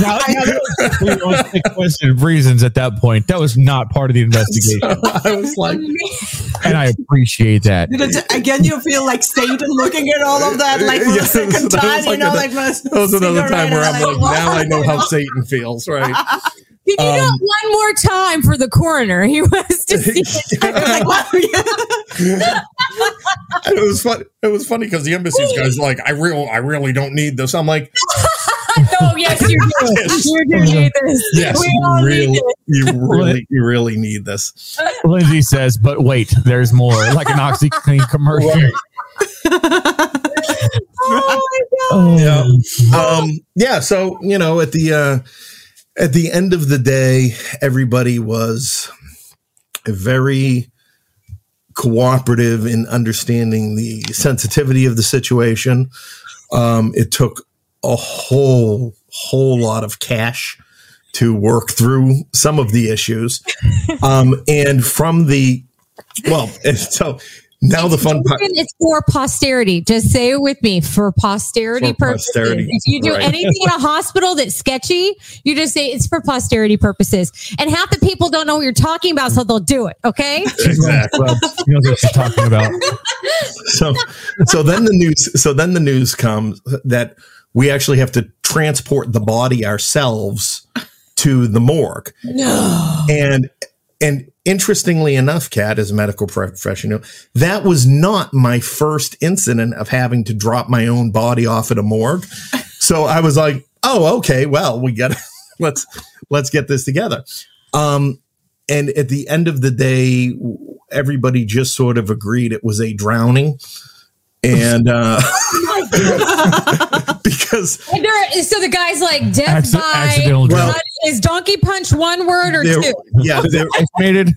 Now, now, that was question of reasons at that point. That was not part of the investigation, I was like, and I appreciate that. It, again, you feel like Satan looking at all of that, like for Yes, the second that was time, you know, a- like must that was another time where I'm like, what? now I know how Satan feels, right? Can you do Um, it one more time for the coroner? He wants to see it. like, it was fun. It was funny because the embassy's guys like, I real, I really don't need this. I'm like, Oh, yes, you do. Yes. You do need this. yes, we all really, need it. you really, you really need this. Lindsay says, but wait, there's more. Like an OxiClean commercial. Oh, my God. Oh, Um, yeah. So you know, at the uh, at the end of the day, everybody was very cooperative in understanding the sensitivity of the situation. Um, it took a whole whole lot of cash to work through some of the issues, um, and from the well, so now the fun part. It's for posterity. Just say it with me for posterity For purposes. posterity, If you do right. anything in a hospital that's sketchy, you just say it's for posterity purposes. And half the people don't know what you're talking about, so they'll do it. Okay. Exactly. well, you know what she's talking about. so so then the news so then the news comes that we actually have to transport the body ourselves to the morgue No. and and interestingly enough kat as a medical professional that was not my first incident of having to drop my own body off at a morgue. So i was like oh okay well we got let's let's get this together. Um and at the end of the day everybody just sort of agreed it was a drowning and uh because And there- so the guy's like death Acci- by accidental Well- What- is donkey punch one word or two? yeah there, Estimated.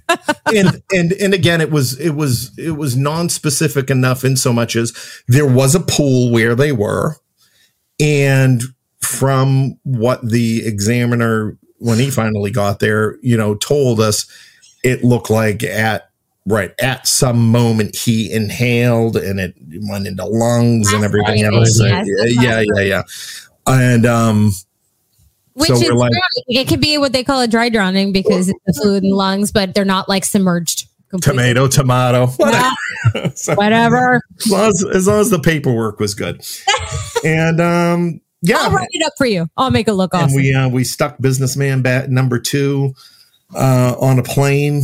and and and again it was it was it was non-specific enough in so much as there was a pool where they were and from what the examiner when he finally got there you know told us it looked like at right at some moment he inhaled and it went into lungs and everything That's else right. Yes, yeah yeah yeah and um Which So is like- it could be what they call a dry drowning because it's the fluid in lungs, but they're not like submerged. completely. tomato tomato Yeah, So- whatever. as long as, as long as the paperwork was good. and um yeah, I'll write it up for you. I'll make it look and awesome. we uh, we stuck businessman bat number two uh, on a plane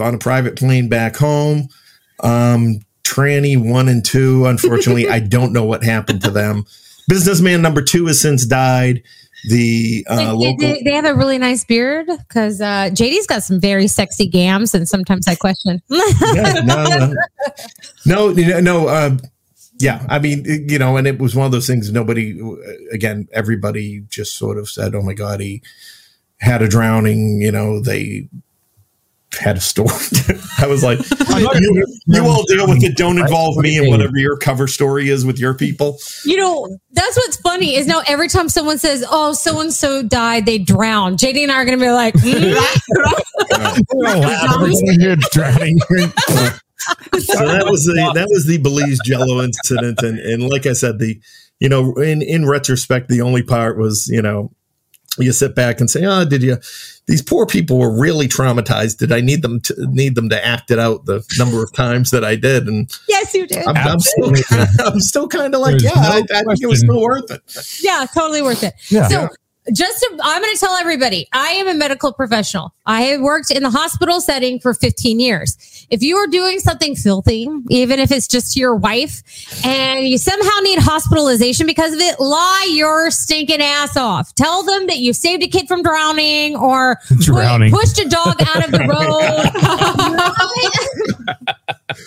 on a private plane back home. Um, tranny one and two, unfortunately, I don't know what happened to them. Businessman number two has since died. The uh, They- local they, they have a really nice beard because uh, JD's got some very sexy gams, and sometimes I question. yeah, no, no, no, no, no uh, yeah, I mean, you know, and it was one of those things. Nobody, again, everybody just sort of said, "Oh my god, he had a drowning." You know, they had a storm. I was like, you, you all deal with it. Don't involve me in whatever your cover story is with your people. You know, that's what's funny is now every time someone says, "Oh, so and so died, they drowned," JD and I are going to be like, "Mm, drowning. so that was the that was the Belize Jello incident, and and like I said, the you know in in retrospect, the only part was you know you sit back and say, oh, did you? These poor people were really traumatized. Did I need them to need them to act it out the number of times that I did? And "Yes, you did." I'm, I'm still I'm still kind of like, There's yeah, no I, I think it was question. still worth it. yeah, totally worth it. Yeah. So just to, I'm going to tell everybody I am a medical professional. I have worked in the hospital setting for 15 years. If you are doing something filthy, even if it's just to your wife, and you somehow need hospitalization because of it, lie your stinking ass off. Tell them that you saved a kid from drowning or Drowning. pushed a dog out of the road.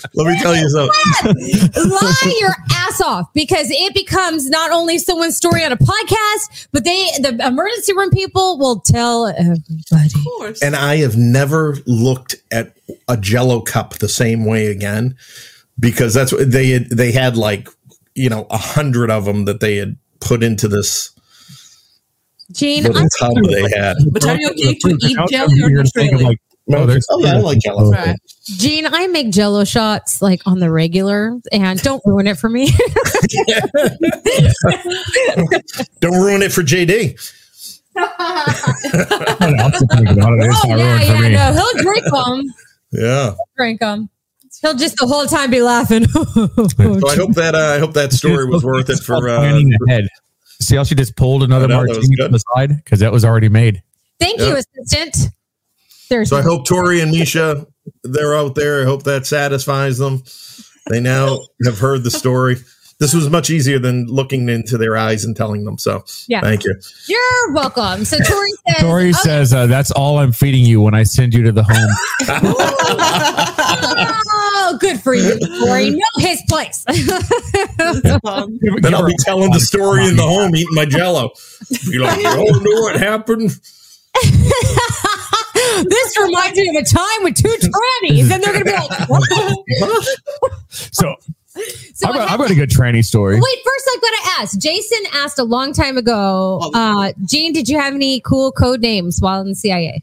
Let me tell you something. lie your ass off because it becomes not only someone's story on a podcast, but they the emergency room people will tell everybody. Of course. And I have never looked at a Jello cup the same way again because that's what they had. They had like you know a hundred of them that they had put into this Gene, little I'm, tub they had. But are you okay to eat How- jelly or you're not thinking really? like, oh, oh there's- Oh yeah, I like Jello. Right. Gene, I make Jello shots like on the regular, and don't ruin it for me. Don't ruin it for JD. Oh not yeah, yeah, no, he'll drink them, Yeah. drink them. He'll just the whole time be laughing. So I hope that uh, I hope that story was worth it for. Uh, planning ahead. See how she just pulled another I know, martini good. to the side because that was already made. Thank Yeah. you, assistant. There's so I hope Tori and Misha, they're out there. I hope that satisfies them. They now have heard the story. This was much easier than looking into their eyes and telling them. So Yeah. thank you. you're welcome. So Tori says, Tori "Okay, says uh, that's all I'm feeding you when I send you to the home. Oh, good for you, Tori. Know his place. Um, Then I'll be telling the story in the home, eating my Jello. Be like, you all know what happened? this reminds me of a time with two trannies, and they're going to be like, what? So So I've got, I've got a good tranny story. Wait, first I've got to ask. Jason asked a long time ago, uh, Gene, did you have any cool code names while in the CIA?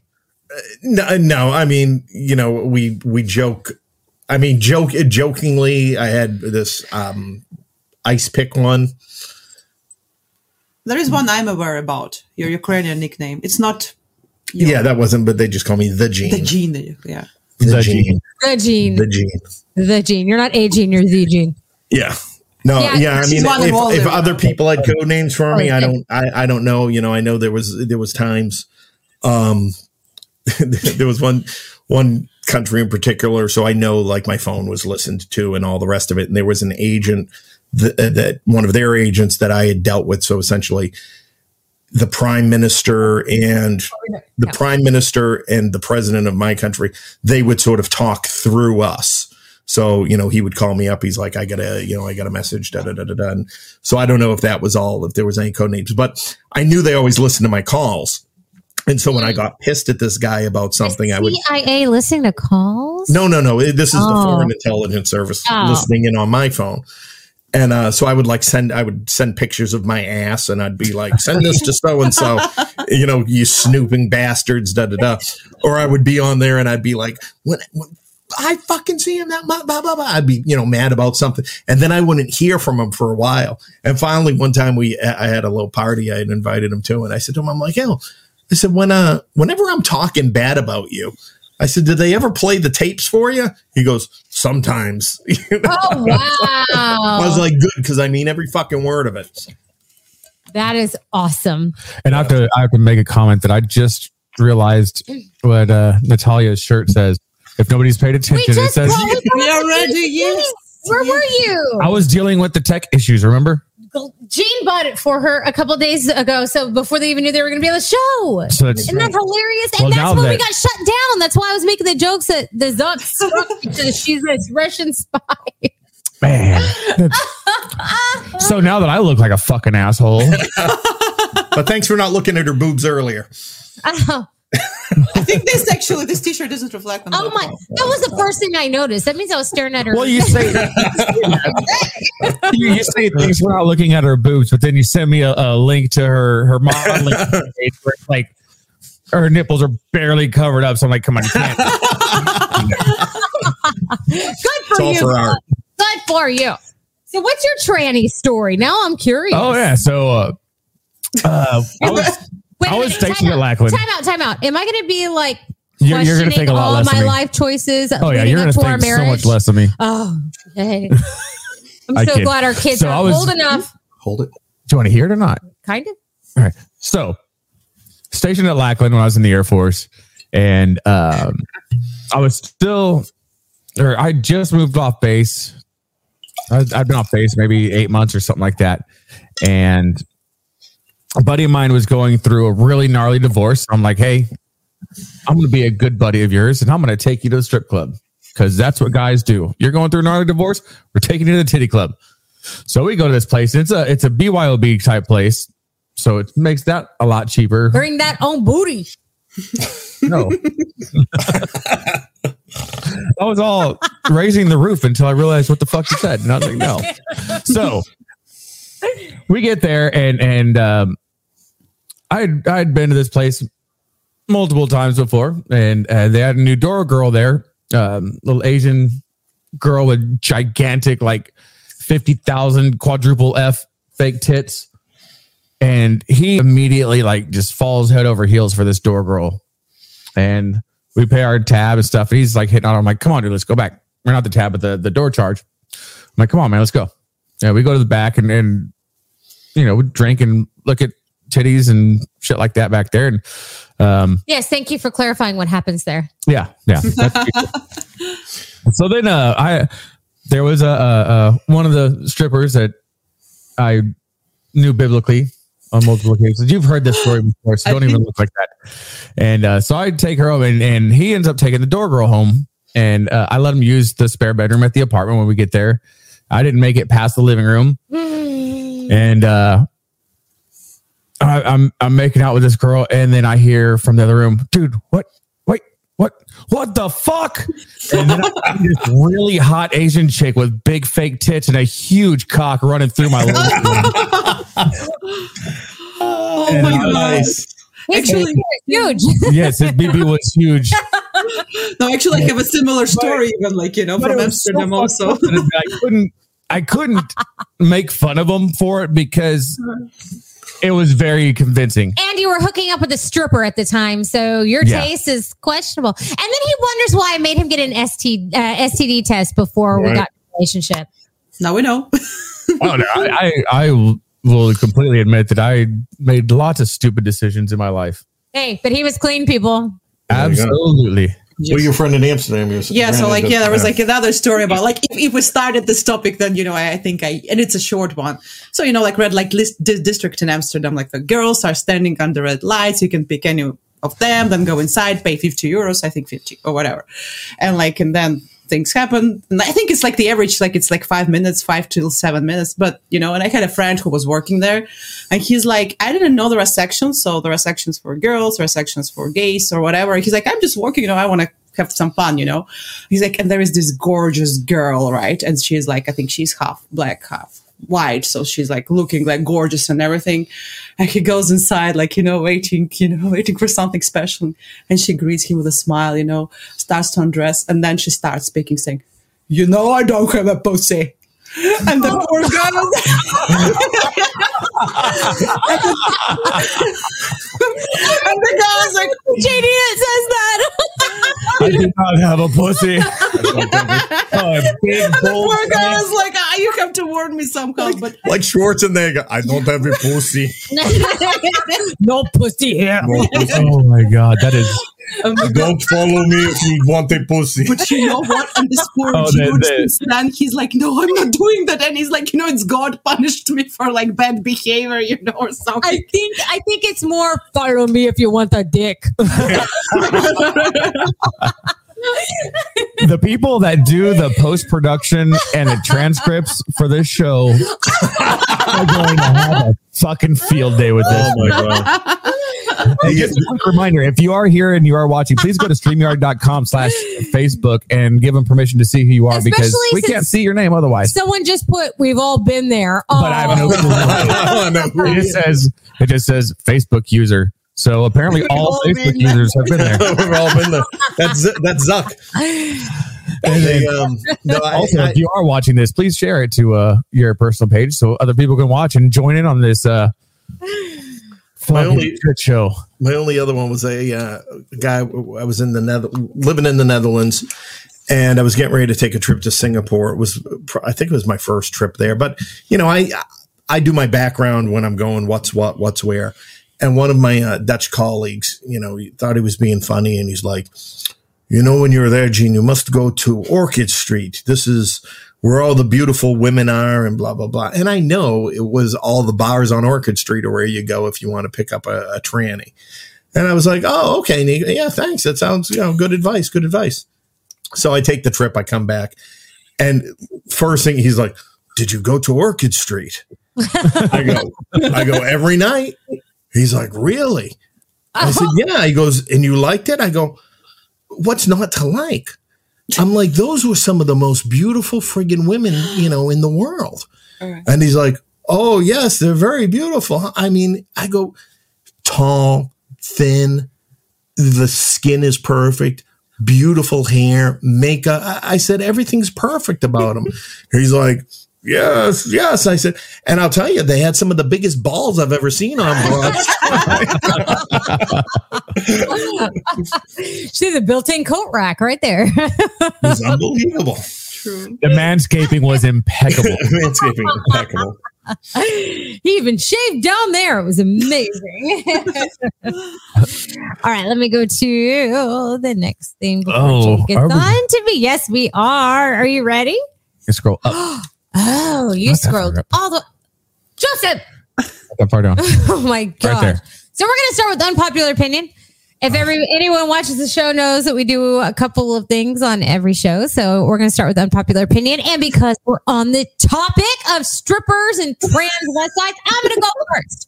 No, no. I mean, you know, we we joke. I mean, joke jokingly. I had this um, ice pick one. there is one I'm aware about. Your Ukrainian nickname. It's not your- Yeah, that wasn't. But they just call me the Gene. the gene. Yeah. The, The Gene. Gene. The Gene. The Gene. The Gene. You're not a Gene, you're the Gene. Yeah. No, Yeah, yeah. I mean, one of all if, if other people had code names for me, Oh, I don't. I, I don't know. You know, I know there was there was times. Um, there was one one country in particular, so I know like my phone was listened to and all the rest of it. And there was an agent that, that one of their agents that I had dealt with. So essentially, the prime minister and the Yeah. prime minister and the president of my country, they would sort of talk through us. So, you know, he would call me up. He's like, I got a, you know, I got a message, da, da, da, da, da. And so I don't know if that was all, if there was any code names, but I knew they always listened to my calls. And so when I got pissed at this guy about something, I would, CIA listening to calls? no, no, no. This is the Oh. Foreign Intelligence Service Oh. listening in on my phone. And uh, so I would like send, I would send pictures of my ass, and I'd be like, "Send this to so and so," you know, you snooping bastards, da da da. Or I would be on there, and I'd be like, "When, when I fucking see him, that blah, blah blah blah," I'd be you know mad about something, and then I wouldn't hear from him for a while. And finally, one time we, I had a little party I had invited him to, and I said to him, "I'm like, yo," I said, "When uh, whenever I'm talking bad about you." I said, "Did they ever play the tapes for you?" He goes, "Sometimes." You know? Oh, wow. I was like, "Good," because I mean every fucking word of it. that is awesome. And I have to I have to make a comment that I just realized what uh, Natalia's shirt says. If nobody's paid We attention, it just says we brought We up are the ready, Gene. yes. Where were you? I was dealing with the tech issues. Remember? Gene bought it for her a couple days ago. So before they even knew they were going to be on the show. So that's Isn't that hilarious? Well, and now that's when we got shut down. That's why I was making the jokes that the Zuck struck because she's a Russian spy. man. so now that I look like a fucking asshole, But thanks for not looking at her boobs earlier. Oh, I think this actually, this T-shirt doesn't reflect on. oh that. my! That was the first thing I noticed. That means I was staring at her. well, you say you, you say things we're not looking at her boobs, but then you send me a, a link to her her modeling page where it's like her nipples are barely covered up. So I'm like, come on, you can't. Good It's for all you. for art. Good for you. So, what's your tranny story? Now I'm curious. Oh yeah, so uh, uh, I was Wait a I was minute, stationed at Lackland. Time out, time out. Am I going to be like You're, you're going to questioning think a lot all less my of me. life choices? Oh yeah, you're going to to think so much less of me. Oh, okay. I'm so kid. glad our kids So I are was- old enough. Hold it. Do you want to hear it or not? Kind of. All right. So stationed at Lackland when I was in the Air Force, and um, I was still, or I just moved off base. I, I'd been off base maybe eight months or something like that, and a buddy of mine was going through a really gnarly divorce. I'm like, hey, I'm going to be a good buddy of yours, and I'm going to take you to the strip club because that's what guys do. You're going through a gnarly divorce. We're taking you to the titty club. So we go to this place. It's a it's a BYOB type place, so it makes that a lot cheaper. Bring that own booty. No, I was all raising the roof until I realized what the fuck you said, and I was like, no. So we get there, and and um, I'd I'd been to this place multiple times before, and uh, they had a new door girl there, um, little Asian girl with gigantic like fifty thousand quadruple F fake tits, and he immediately like just falls head over heels for this door girl, and we pay our tab and stuff, and he's like hitting on her. I'm like, come on, dude, let's go back. We're not the tab, but the the door charge. I'm like, come on, man, let's go. Yeah, we go to the back and and you know drink and look at titties and shit like that back there, and um, Yes, thank you for clarifying what happens there. yeah, yeah. So then, uh, I there was a, a, a one of the strippers that I knew biblically on multiple occasions. You've heard this story before, so don't even look like that. And uh, so I take her home, and, and he ends up taking the door girl home, and uh, I let him use the spare bedroom at the apartment when we get there. I didn't make it past the living room, and uh, I, I'm I'm making out with this girl, and then I hear from the other room, dude, what? Wait, what? What the fuck? And then I see this really hot Asian chick with big fake tits and a huge cock running through my living room. Oh And my god! Nice. Actually, huge. yes, his BB was huge. no, actually, I have a similar story, even like you know from it was so Amsterdam also. I couldn't I couldn't make fun of him for it because uh-huh. It was very convincing. And you were hooking up with a stripper at the time, so your Yeah. taste is questionable. And then he wonders why I made him get an ST, uh, STD test before we got in a relationship. now we know. Oh, no, I, I I will completely admit that I made lots of stupid decisions in my life. Hey, but he was clean, people. There Well, your friend in Amsterdam. You're yeah so like yeah there was like another story about like if, if we started this topic then you know I, I think i and it's a short one so you know like red light list di- district in amsterdam like the girls are standing under red lights you can pick any of them then go inside pay 50 euros i think 50 or whatever and like and then things happen and i think it's like the average like it's like five minutes five till seven minutes but you know and i had a friend who was working there and he's like i didn't know there are sections so there are sections for girls there are sections for gays or whatever he's like i'm just working you know i want to have some fun, you know. He's like, and there is this gorgeous girl, right? And she's like, I think she's half black, half white, so she's like looking like gorgeous and everything. And he goes inside, like you know, waiting, you know, waiting for something special. And she greets him with a smile, you know, starts to undress, and then she starts speaking, saying, "You know, I don't have a pussy." And the poor girl. and the guy was like, JD says that. I do not have a pussy. oh, a big and the poor guy was like, ah, you have to warn me somehow. But like Schwarzenegger. I don't have a pussy. no pussy here. Oh my god, that is Don't follow me if you want a pussy. But you know what? And this poor Oh, Jew the- the- Stan, he's like, no, I'm not doing that. And he's like, you know, it's God punished me for like bad behavior, you know, or something. I think I think it's more follow me if you want a dick. the people that do the post production and the transcripts for this show are going to have a fucking field day with this. Oh my god. And just a quick reminder if you are here and you are watching, please go to streamyard.com slash Facebook and give them permission to see who you are because we can't see your name otherwise. Someone just put we've all been there. Oh, But I have no clue. Oh. It just says it just says Facebook user. So apparently all all Facebook been users have been there. We've all been there. That's that's Zuck. And then um, no, I, also, I- if you are watching this, please share it to uh, your personal page so other people can watch and join in on this uh, My only- shit show. My only other one was a, uh, guy. I was in the Nether- living in the Netherlands, and I was getting ready to take a trip to Singapore. It was, I think, it was my first trip there. But you know, I I do my background when I'm going. What's what? What's where? And one of my uh, Dutch colleagues, you know, he thought he was being funny, and he's like, "You know, when you're there, Gene, you must go to Orchid Street. This is where all the beautiful women are, and blah blah blah." And I know it was all the bars on Orchid Street or where you go if you want to pick up a, a tranny. And I was like, "Oh, okay, yeah, thanks. That sounds, you know, good advice. Good advice." So I take the trip. I come back, and first thing he's like, "Did you go to Orchid Street?" I go, I go every night. He's like, really? I said, yeah. He goes, and you liked it? I go, what's not to like? I'm like, those were some of the most beautiful friggin' women, you know, in the world. Alright. And he's like, oh, yes, they're very beautiful. I mean, I go, tall, thin, the skin is perfect, beautiful hair, makeup. I, I said, everything's perfect about him. he's like, Yes, yes. I said, and I'll tell you, they had some of the biggest balls I've ever seen on See the built-in coat rack right there. it's unbelievable. True. The manscaping was impeccable. Landscaping impeccable. he even shaved down there. It was amazing. All right, let me go to the next thing before Oh, Jake gets are we- on to me. Yes, we are. Are you ready? You scroll up Oh, you Not scrolled all the Joseph. that far down. Oh my god! there. So we're gonna start with unpopular opinion. If every anyone watches the show knows that we do a couple of things on every show, so we're gonna start with unpopular opinion. And because we're on the topic of strippers and transvestites, I'm gonna go first.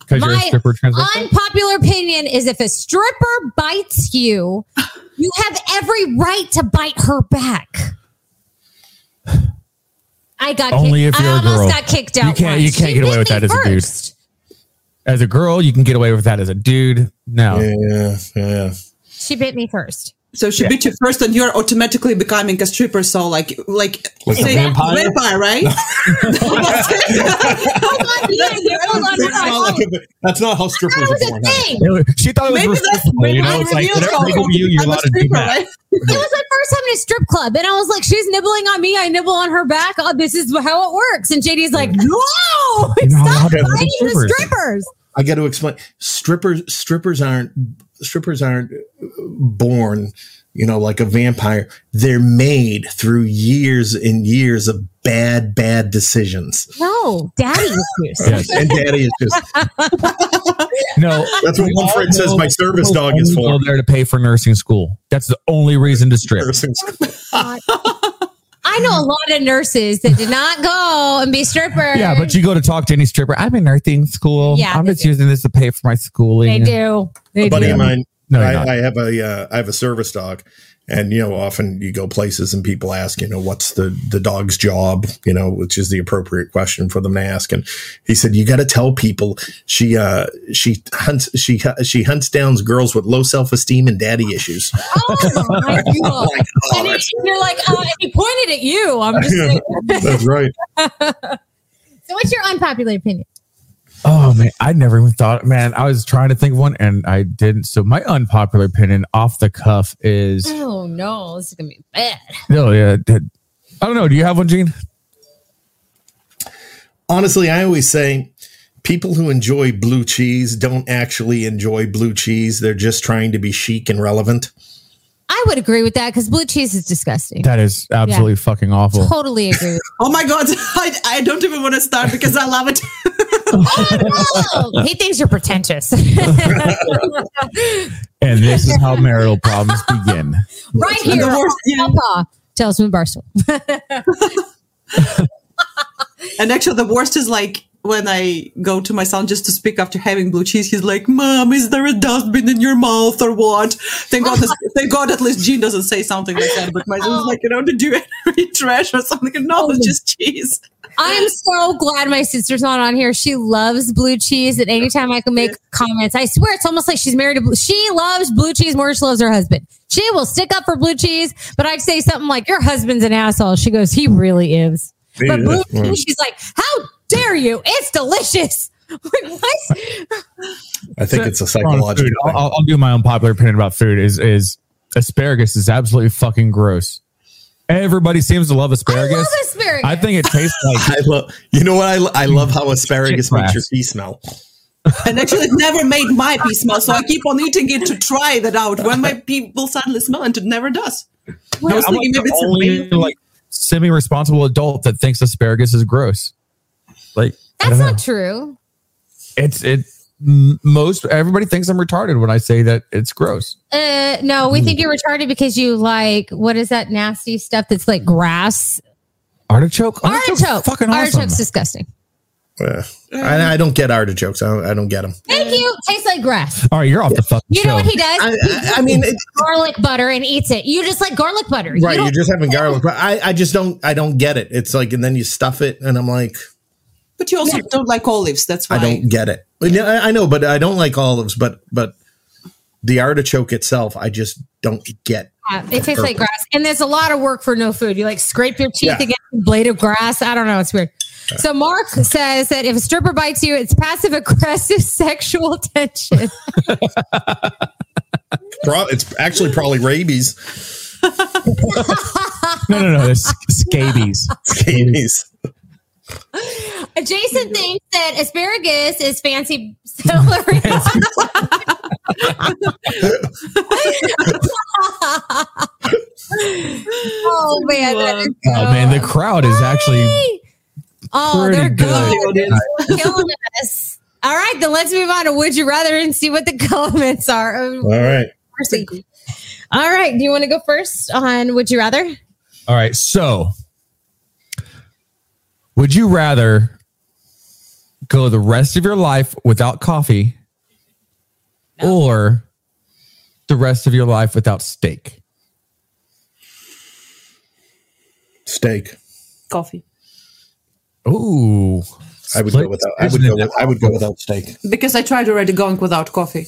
Because you're a My? Unpopular opinion is if a stripper bites you, you have every right to bite her back. I got Only kicked- if you're I a almost girl. got kicked out. can't- you can't She get away with that as a dude. First. As a girl, you can get away with that. As a dude, no. Yeah, yeah. She bit me first. So she beat you first, and you're automatically becoming a stripper. So like, like, Like a say, vampire? vampire, right? Hold on, yeah, yeah, hold on, That's not, a, that's how strippers are born. thing. It was- She thought it was maybe that's maybe You know, it's like reveal whatever they code. do to you, you're allowed to do that. right? It was my first time in a strip club, and I was like, "She's nibbling on me. I nibble on her back. Oh, this is how it works." And JD's like, "No, You're not allowed stop to biting hit the strippers." strippers." I got to explain. Strippers, strippers aren't strippers aren't born, you know, like a vampire. They're made through years and years of bad, bad decisions. No, daddy issues. Yes. And daddy is just No, that's what one friend says my service dog is for. There to pay for nursing school. That's the only reason to strip. I know a lot of nurses that did not go and be strippers. Yeah, but you go to talk to any stripper. I'm in nursing school. Yeah, I'm just do. using this to pay for my schooling. they do. They A buddy do. of mine. No. I, I have a uh, I have a service dog, and you know, often you go places and people ask, you know, what's the the dog's job, you know, which is the appropriate question for them to ask. And he said, you got to tell people she uh she hunts she she hunts down girls with low self esteem and daddy issues. Oh my god! Oh, And he- you're like, and he pointed at you. I'm just saying. That's right. So, what's your unpopular opinion? Oh man, I never even thought. Man, I was trying to think of one and I didn't. So my unpopular opinion, off the cuff, is Oh no, this is gonna be bad. No, yeah. that- I don't know. Do you have one, Gene? Honestly, I always say people who enjoy blue cheese don't actually enjoy blue cheese. They're just trying to be chic and relevant. I would agree with that because blue cheese is disgusting. That is absolutely fucking awful. Totally agree. Oh my god, I, I don't even want to start because I love it. oh, he thinks you're pretentious. And this is how marital problems begin. right And here, the worst, yeah. Papa tells me Barstool. And actually, the worst is like when I go to my son just to speak after having blue cheese. He's like, "Mom, is there a dustbin in your mouth or what?" Thank God, thank God, at least Gene doesn't say something like that. But my son's oh. like, you know, to do any trash or something. No, oh, it's just cheese. I am so glad my sister's not on here. She loves blue cheese, and anytime I can make comments, I swear it's almost like she's married to blue. She loves blue cheese more than she loves her husband. She will stick up for blue cheese, but I'd say something like, "Your husband's an asshole." She goes, "He really is." But blue cheese, she's like, "How dare you? It's delicious." Like, what? I think it's a On psychological. thing. I'll, I'll do my own unpopular opinion about food. Is is asparagus is absolutely fucking gross. Everybody seems to love I asparagus. love asparagus. I think it tastes like I love, you know what? I, I love how asparagus Shit makes your pee smell. And actually, it never made my pee smell. So I keep on eating it to try that out when my pee will suddenly smell, and it never does. I was I'm thinking like maybe the it's a only baby. like semi-responsible adult that thinks asparagus is gross. Like That's don't not true. It's it. M- Most everybody thinks I'm retarded when I say that it's gross. Uh, no, we think you're retarded because you like what is that nasty stuff that's like grass? Artichoke. Artichoke's Artichoke. Fucking awesome. Artichoke's disgusting. Uh, I, I don't get artichokes. I don't, I don't get them. Thank you. Tastes like grass. All right, you're off the fucking You show. know what he does? I, I, I mean, it, garlic butter and eats it. You just like garlic butter. Right? don't- You're just having garlic. But I, I just don't. I don't get it. It's like, and then you stuff it, and I'm like, But you also don't like olives. That's why. I don't get it. Yeah, I, I know, but I don't like olives. But but the artichoke itself, I just don't get. Yeah, it tastes like grass. And there's a lot of work for no food. You like scrape your teeth Yeah. against a blade of grass. I don't know. It's weird. So Mark says that if a stripper bites you, it's passive aggressive sexual tension. Pro- It's actually probably rabies. no, no, no. It's scabies. Rabies. Jason thinks that asparagus is fancy celery. oh man, that is Oh man, the crowd is actually Oh, pretty they're good. good. Killing us. All right, then let's move on to Would You Rather and see what the comments are. Oh, All right. mercy. All right, do you want to go first on Would You Rather? All right. So, would you rather go the rest of your life without coffee or the rest of your life without steak? Steak. coffee Ooh. I would go without. I would go. With, I would go without steak. because I tried already going without coffee.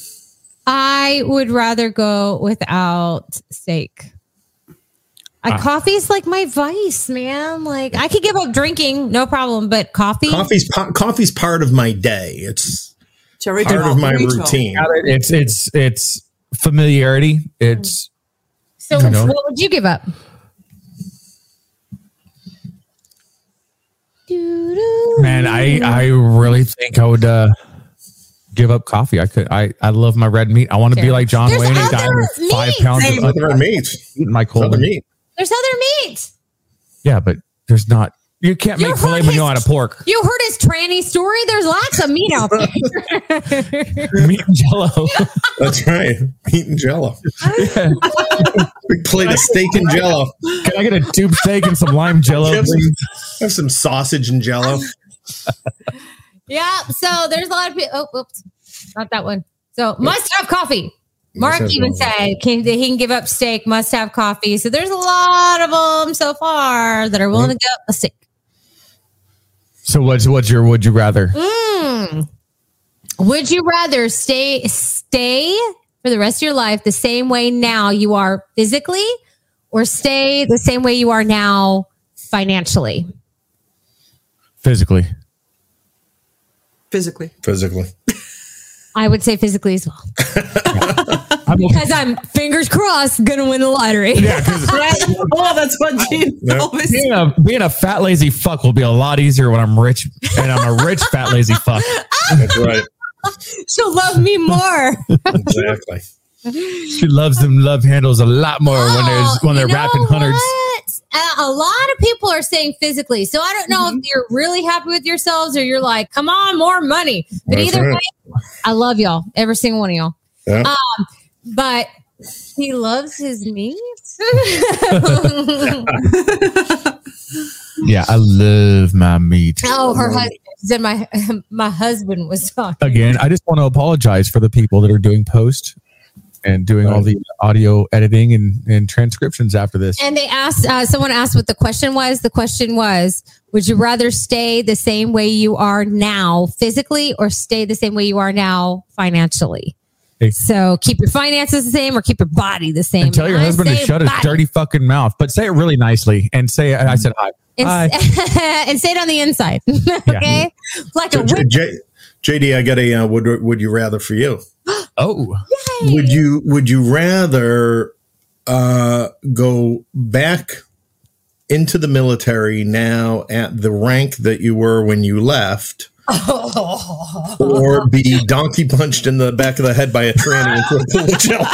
I would rather go without steak. Uh, Ah. coffee's like my vice, man. Like I could give up drinking, no problem, but coffee. Coffee's pa- coffee's part of my day. It's It's already part of my ritual. routine. It's it's it's familiarity. It's So You know. what would you give up? Man, I I really think I would uh give up coffee. I could I I love my red meat. I want to be like John There's Wayne and die with five pounds of Other other meat. eating my Other meat. There's other meat. Yeah, but there's not. You can't You make heard filet mignon out of pork. You heard his tranny story. There's lots of meat out there. meat and jello. That's right. Meat and Jello. Big plate of steak and Jello. Can I get a tube steak and some lime jello? Have some, please? have some sausage and Jello. yeah. So there's a lot of people. Oh, oops. not that one. So must have coffee. Mark even coffee. said can, he can give up steak. Must have coffee. So there's a lot of them so far that are willing to give up a steak. So what's what's your would you rather? Mm. Would you rather stay stay for the rest of your life the same way now you are physically, or stay the same way you are now financially? Physically. physically. Physically. I would say physically as well. I'm okay. Because I'm fingers crossed gonna win the lottery. Yeah, oh, that's what Gene Yeah. always Being a being a fat lazy fuck will be a lot easier when I'm rich and I'm a rich fat lazy fuck. That's right. She'll love me more. Exactly. She loves them love handles a lot more when there's when they're Oh, you know wrapping hundreds. Uh, a lot of people are saying physically. So I don't know Mm-hmm. if you're really happy with yourselves or you're like, come on, more money. But That's either right. way, I love y'all, every single one of y'all. Yeah. But he loves his meat. Yeah, I love my meat. oh, her husband said my my husband was talking. Again, I just want to apologize for the people that are doing post and doing all the audio editing and, and transcriptions after this. And they asked, uh, someone asked what the question was. The question was, would you rather stay the same way you are now physically or stay the same way you are now financially? Hey. So keep your finances the same or keep your body the same. And tell your I husband to say shut his dirty fucking mouth, but say it really nicely and say, I said hi. And, Hi. and say it on the inside. okay. Like a J- whip. J- JD, I got a uh, would would you rather for you? Oh, Would you would you rather uh, go back into the military now at the rank that you were when you left, or be donkey punched in the back of the head by a tranny into a pool of jello.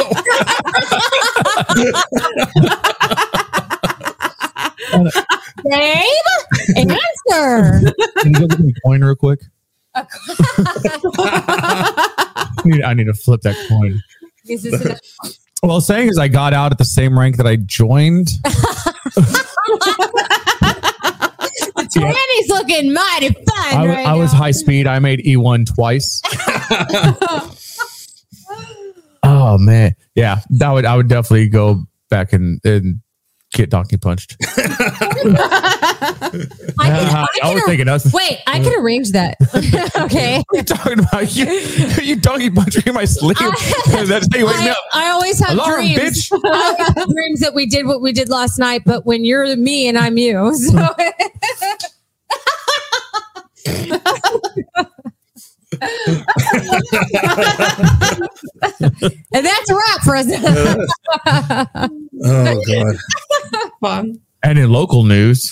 Babe, answer. Can you go get me a coin real quick? I need, I need to flip that coin. Is this an- Well, saying is I got out at the same rank that I joined. Granny's looking mighty fine I, right I was high speed. I made E1 twice. oh man. Yeah, that would I would definitely go back and, and get donkey punched. I can, I I can was ar- thinking us. Wait, I can arrange that. okay. What are you talking about? You, you donkey punch me in my sleep. That's how you wake me I, up. I always have Alarm, dreams. bitch. I have dreams that we did what we did last night, but when you're me and I'm you. So. and that's a wrap for us. Oh god. Fun. And in local news,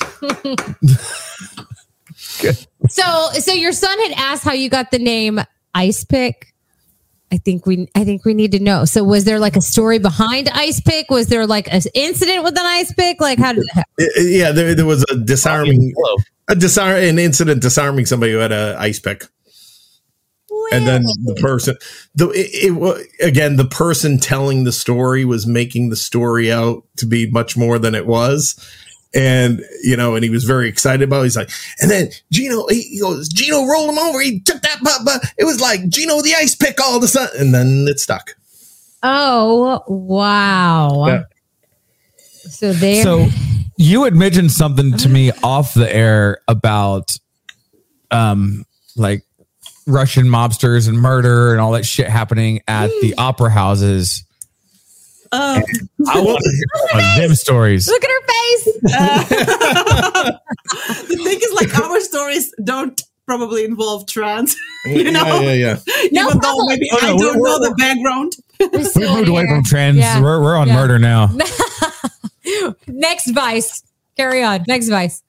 so, so your son had asked how you got the name Ice Pick. I think we, I think we need to know. So, was there like a story behind Ice Pick? Was there like an incident with an Ice Pick? Like, how did that happen? Uh, Yeah, there, there was a disarming a disarm an incident disarming somebody who had a ice pick. And then the person the it, it again the person telling the story was making the story out to be much more than it was and you know and he was very excited about it. he's like and then gino he, he goes gino rolled him over he took that but, but it was like gino the ice pick all of a sudden and then it stuck Oh, wow. Yeah. So there. So you had mentioned something to me off the air about um like Russian mobsters and murder and all that shit happening at the opera houses. Uh, I want to hear them stories. Look at her face. the thing is, like, our stories don't probably involve trans, you know, yeah yeah yeah No even though maybe Oh, no, I we're- don't know we're- the background. We moved away from trans. Yeah. We're, we're on Yeah. murder now. Next vice. Carry on. Next vice.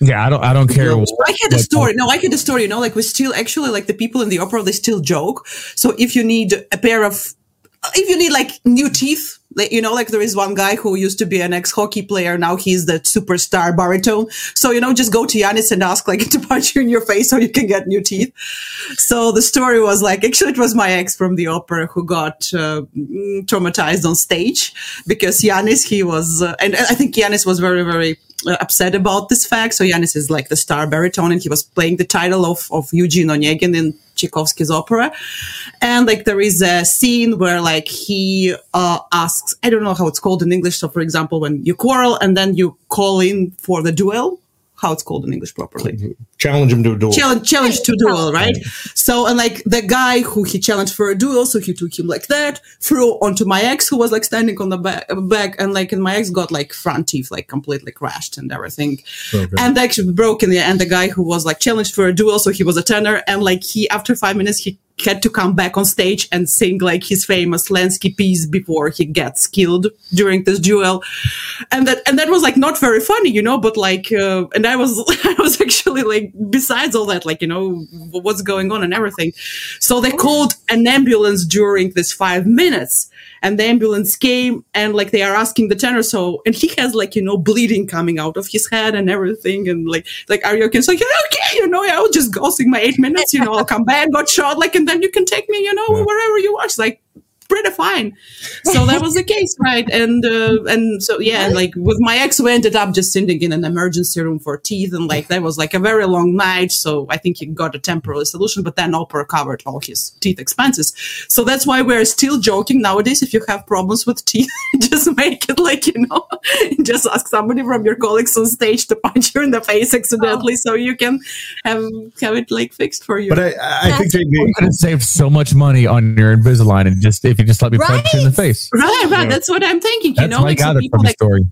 Yeah, I don't I don't care. What- I had a story. No, I had a story. You know, like we still actually like the people in the opera, they still joke. So if you need a pair of, if you need like new teeth, you know, like there is one guy who used to be an ex hockey player. Now he's the superstar baritone. So, you know, just go to Yanis and ask like to punch you in your face so you can get new teeth. So the story was like, actually it was my ex from the opera who got uh, mm, traumatized on stage because Yanis, he was, uh, and I think Yanis was very, very uh, upset about this fact. So Yanis is like the star baritone and he was playing the title of, of Eugene Onegin in Tchaikovsky's opera. And like there is a scene where like he uh, asks, I don't know how it's called in English. So for example, when you quarrel and then you call in for the duel, how it's called in English properly challenge him to a duel challenge challenge to a duel, right? So and like the guy who he challenged for a duel, so he took him like that, threw onto my ex who was like standing on the back, back and like and my ex got like front teeth like completely crashed and everything, Okay. and actually broken. Yeah, and the guy who was like challenged for a duel, so he was a tenor, and like he after five minutes he had to come back on stage and sing like his famous Lensky piece before he gets killed during this duel, and that and that was like not very funny, you know. But like, uh, and I was I was actually like besides all that, like you know what's going on and everything. So they called an ambulance during this five minutes, and the ambulance came and like they are asking the tenor so and he has like you know bleeding coming out of his head and everything and like like are you okay? So yeah, okay, you know, I was just ghosting my eight minutes, you know, I'll come back, got shot, like and then you can take me, you know, wherever you want. Like pretty fine. So that was the case, right? And uh, and so yeah, and like with my ex, we ended up just sitting in an emergency room for teeth, and like that was like a very long night. So I think he got a temporary solution, but then opera covered all his teeth expenses. So that's why we're still joking nowadays. If you have problems with teeth, just make it like you know, just ask somebody from your colleagues on stage to punch you in the face accidentally, so you can have have it like fixed for you. but i i think they'd I'm be gonna save so much money on your Invisalign and just if you just let me punch you in the face. Right, right. Yeah. That's what I'm thinking. You know, what I like some people from like story.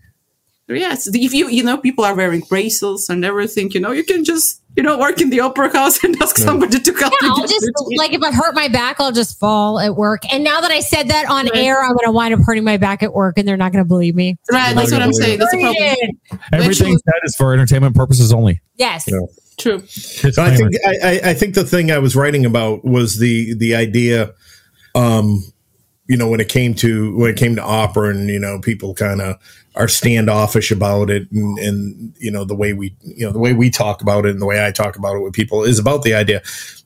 Yes, if you you know people are wearing bracelets and everything, you know, you can just you know work in the opera house and ask somebody to come. Yeah, I'll just like if I hurt my back, I'll just fall at work. And now that I said that on Right. air, I'm going to wind up hurting my back at work, and they're not going to believe me. right. That's what I'm saying. That's the problem. Everything Actually- said is for entertainment purposes only. Yes. Yeah. True. So I think I, I, I think the thing I was writing about was the the idea, um, you know, when it came to when it came to opera, and you know, people kind of are standoffish about it, and, and you know, the way we you know the way we talk about it, and the way I talk about it with people is about the idea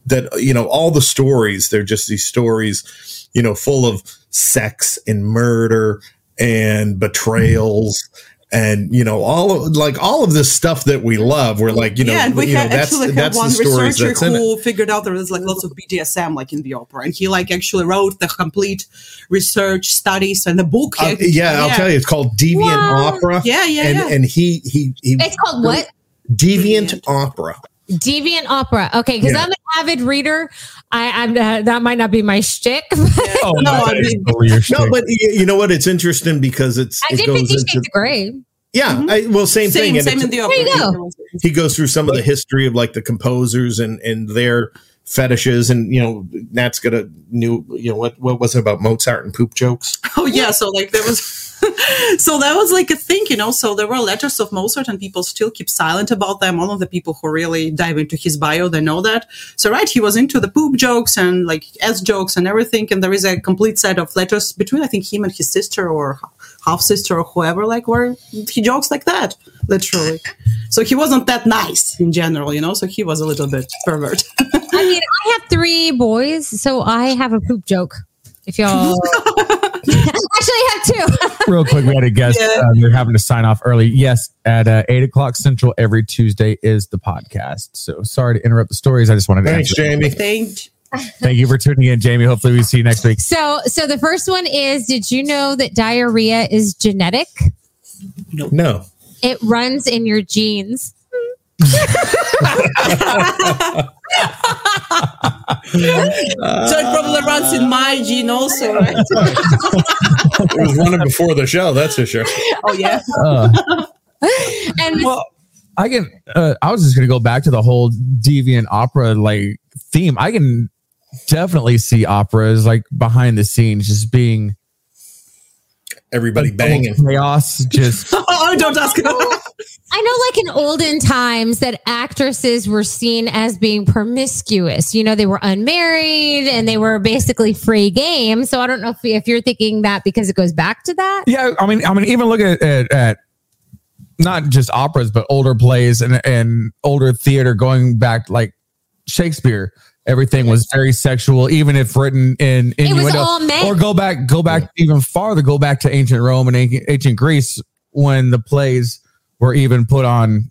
that you know all the stories they're just these stories, you know, full of sex and murder and mm-hmm. betrayals. And you know all of like all of this stuff that we love. We're like you know, yeah, and we you know, that's actually had that's one researcher that's in it. who figured out there was like lots of BDSM like in the opera, and he like actually wrote the complete research studies and the book. Uh, actually- yeah, I'll tell you, it's called Deviant Wow. Opera. Yeah, yeah, and yeah. and he he he. It's called what? Deviant, Deviant. Opera. Deviant Opera. Okay, because Yeah. I'm an avid reader. I, I'm uh, that might not be my shtick. But Oh, No, I mean- No, shtick. but y- you know what? It's interesting because it's I it did goes Fifty into Shades of Grey. yeah. I, well, same, Same, thing. same it's- in the opera. There you go. he goes through some of the history of like the composers and and their fetishes, and you know, Nat's got a new. You know what? What was it about Mozart and poop jokes? Oh yeah, so like there was so that was like a thing, you know. So there were letters of Mozart and people still keep silent about them. All of the people who really dive into his bio, they know that. So right, he was into the poop jokes and like S jokes and everything. And there is a complete set of letters between I think him and his sister or half sister or whoever, like where he jokes like that, literally. So he wasn't that nice in general, you know. So he was a little bit pervert. I mean, I have three boys, so I have a poop joke. If y'all actually I have two. Real quick, we had a guest. Yeah. Uh, they're having to sign off early. Yes, at uh, eight o'clock central every Tuesday is the podcast. So sorry to interrupt the stories. I just wanted to Thanks. Jamie. Thank Thank you for tuning in, Jamie. Hopefully, we see you next week. so, so the first one is: Did you know that diarrhea is genetic? No, It runs in your genes. so it probably runs in my gene also, right? it was running before the show. That's for sure. oh yeah. Uh, And well, I can. Uh, I was just going to go back to the whole deviant opera like theme. I can definitely see operas like behind the scenes, just being Everybody banging. chaos. Just Oh, don't ask. I know, like in olden times, that actresses were seen as being promiscuous. You know, they were unmarried and they were basically free game. So I don't know if, if you're thinking that because it goes back to that. yeah. I mean, I mean, even look at at, at not just operas, but older plays and and older theater going back like Shakespeare. Everything was very sexual, even if written in It was innuendo. all men. Or go back, go back even farther, go back to ancient Rome and ancient ancient Greece when the plays were even put on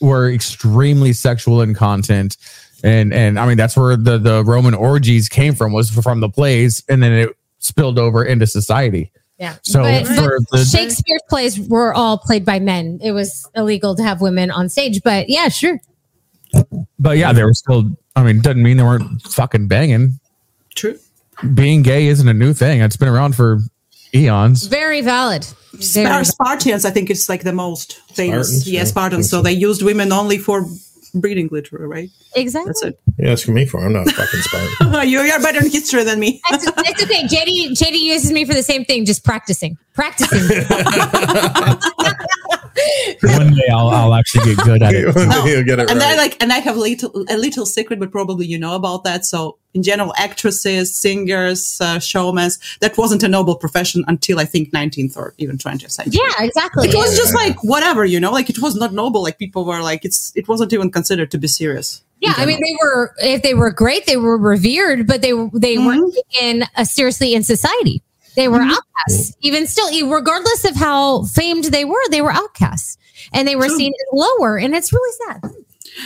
were extremely sexual in content. And and I mean that's where the the Roman orgies came from was from the plays, and then it spilled over into society. Yeah. So but, for but the Shakespeare's plays were all played by men. It was illegal to have women on stage. But yeah, sure. but yeah, they were still. I mean, doesn't mean they weren't fucking banging. True. Being gay isn't a new thing. It's been around for eons. Very valid. Very Spar- Spartans, I think it's like the most famous. Spartans, yeah, yeah, Spartans. I So they used women only for breeding, literally, right? Exactly. That's it. You're asking me for? I'm not fucking Spartan. you are better in history than me. It's, it's okay. JD, JD uses me for the same thing, just practicing. Practicing. One day I'll, I'll actually get good at it. You'll get it and I like, and I have a little, a little secret, but probably you know about that. So, in general, actresses, singers, uh, showmen, that wasn't a noble profession until I think 19th or even 20th century. yeah, exactly. It was just like whatever, you know, like it was not noble. Like people were like, it's, it wasn't even considered to be serious. Yeah, I mean, they were if they were great, they were revered, but they they weren't taken uh, seriously in society. They were outcasts. Even still, regardless of how famed they were, they were outcasts, and they were True. seen as lower. And it's really sad.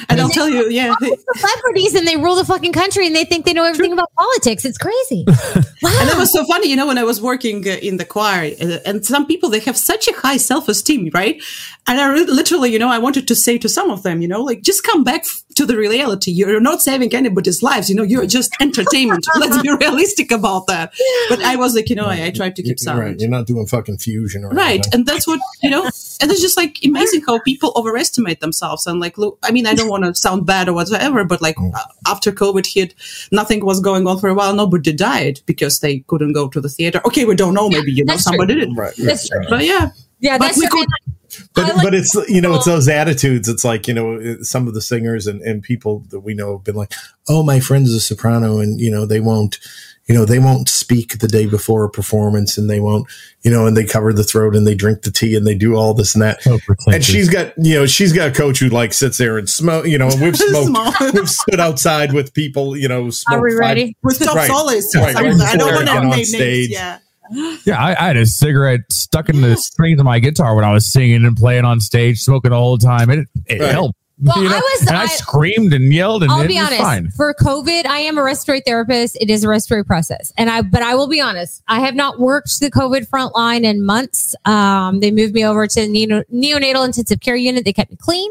And I'll tell you, yeah, Celebrities and they rule the fucking country, and they think they know everything about politics. It's crazy. wow. And it was so funny, you know, when I was working uh, in the choir, uh, and some people they have such a high self esteem, right? And I re- literally, you know, I wanted to say to some of them, you know, like just come back f- to the reality. You're not saving anybody's lives, you know. You're just entertainment. Let's be realistic about that. But I was like, you know, I, I tried to keep You're right. You're not doing fucking fusion or Right. anything. And that's what, you know, and it's just like amazing how people overestimate themselves. And like, look, I mean, I don't want to sound bad or whatever, but like uh, after COVID hit, nothing was going on for a while. Nobody died because they couldn't go to the theater. Okay. We don't know. Maybe, you know, That's true. somebody did. Right. That's true. right. But yeah. yeah, But that's we true. could, but like but it's you know it's those attitudes. It's like you know some of the singers and, and people that we know have been like, oh, my friend's a soprano, and you know they won't, you know they won't speak the day before a performance, and they won't, you know, and they cover the throat and they drink the tea and they do all this and that. Oh, so pretentious. And she's got, you know, she's got a coach who like sits there and smoke, you know, and we've smoked, we've stood outside with people, you know, smoked we five- ready? With top Right. solis. Right. I don't want to name names. Yeah. Yeah, I, I had a cigarette stuck in the strings of my guitar when I was singing and playing on stage, smoking all the whole time. It, it Right. helped. Well, I was- and I, I- screamed and yelled, and I'll it be was honest. fine. For COVID, I am a respiratory therapist. It is a respiratory process, and I. But I will be honest. I have not worked the COVID front line in months. Um, they moved me over to the neonatal intensive care unit. They kept me clean.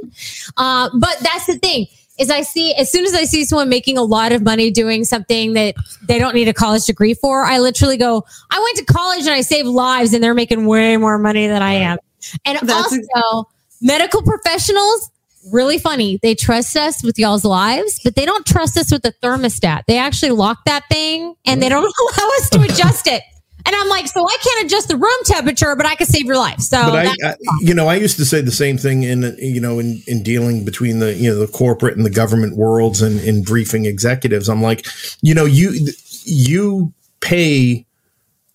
Uh, but that's the thing is I see as soon as I see someone making a lot of money doing something that they don't need a college degree for, I literally go, I went to college and I saved lives, and they're making way more money than I am. And That's also, medical professionals really funny. They trust us with y'all's lives, but they don't trust us with the thermostat. They actually lock that thing and they mm. don't allow us to adjust it. And I'm like, so I can't adjust the room temperature, but I can save your life. So I, I, you know, I used to say the same thing in, you know, in, in dealing between the, you know, the corporate and the government worlds and in briefing executives. I'm like, you know, you, you pay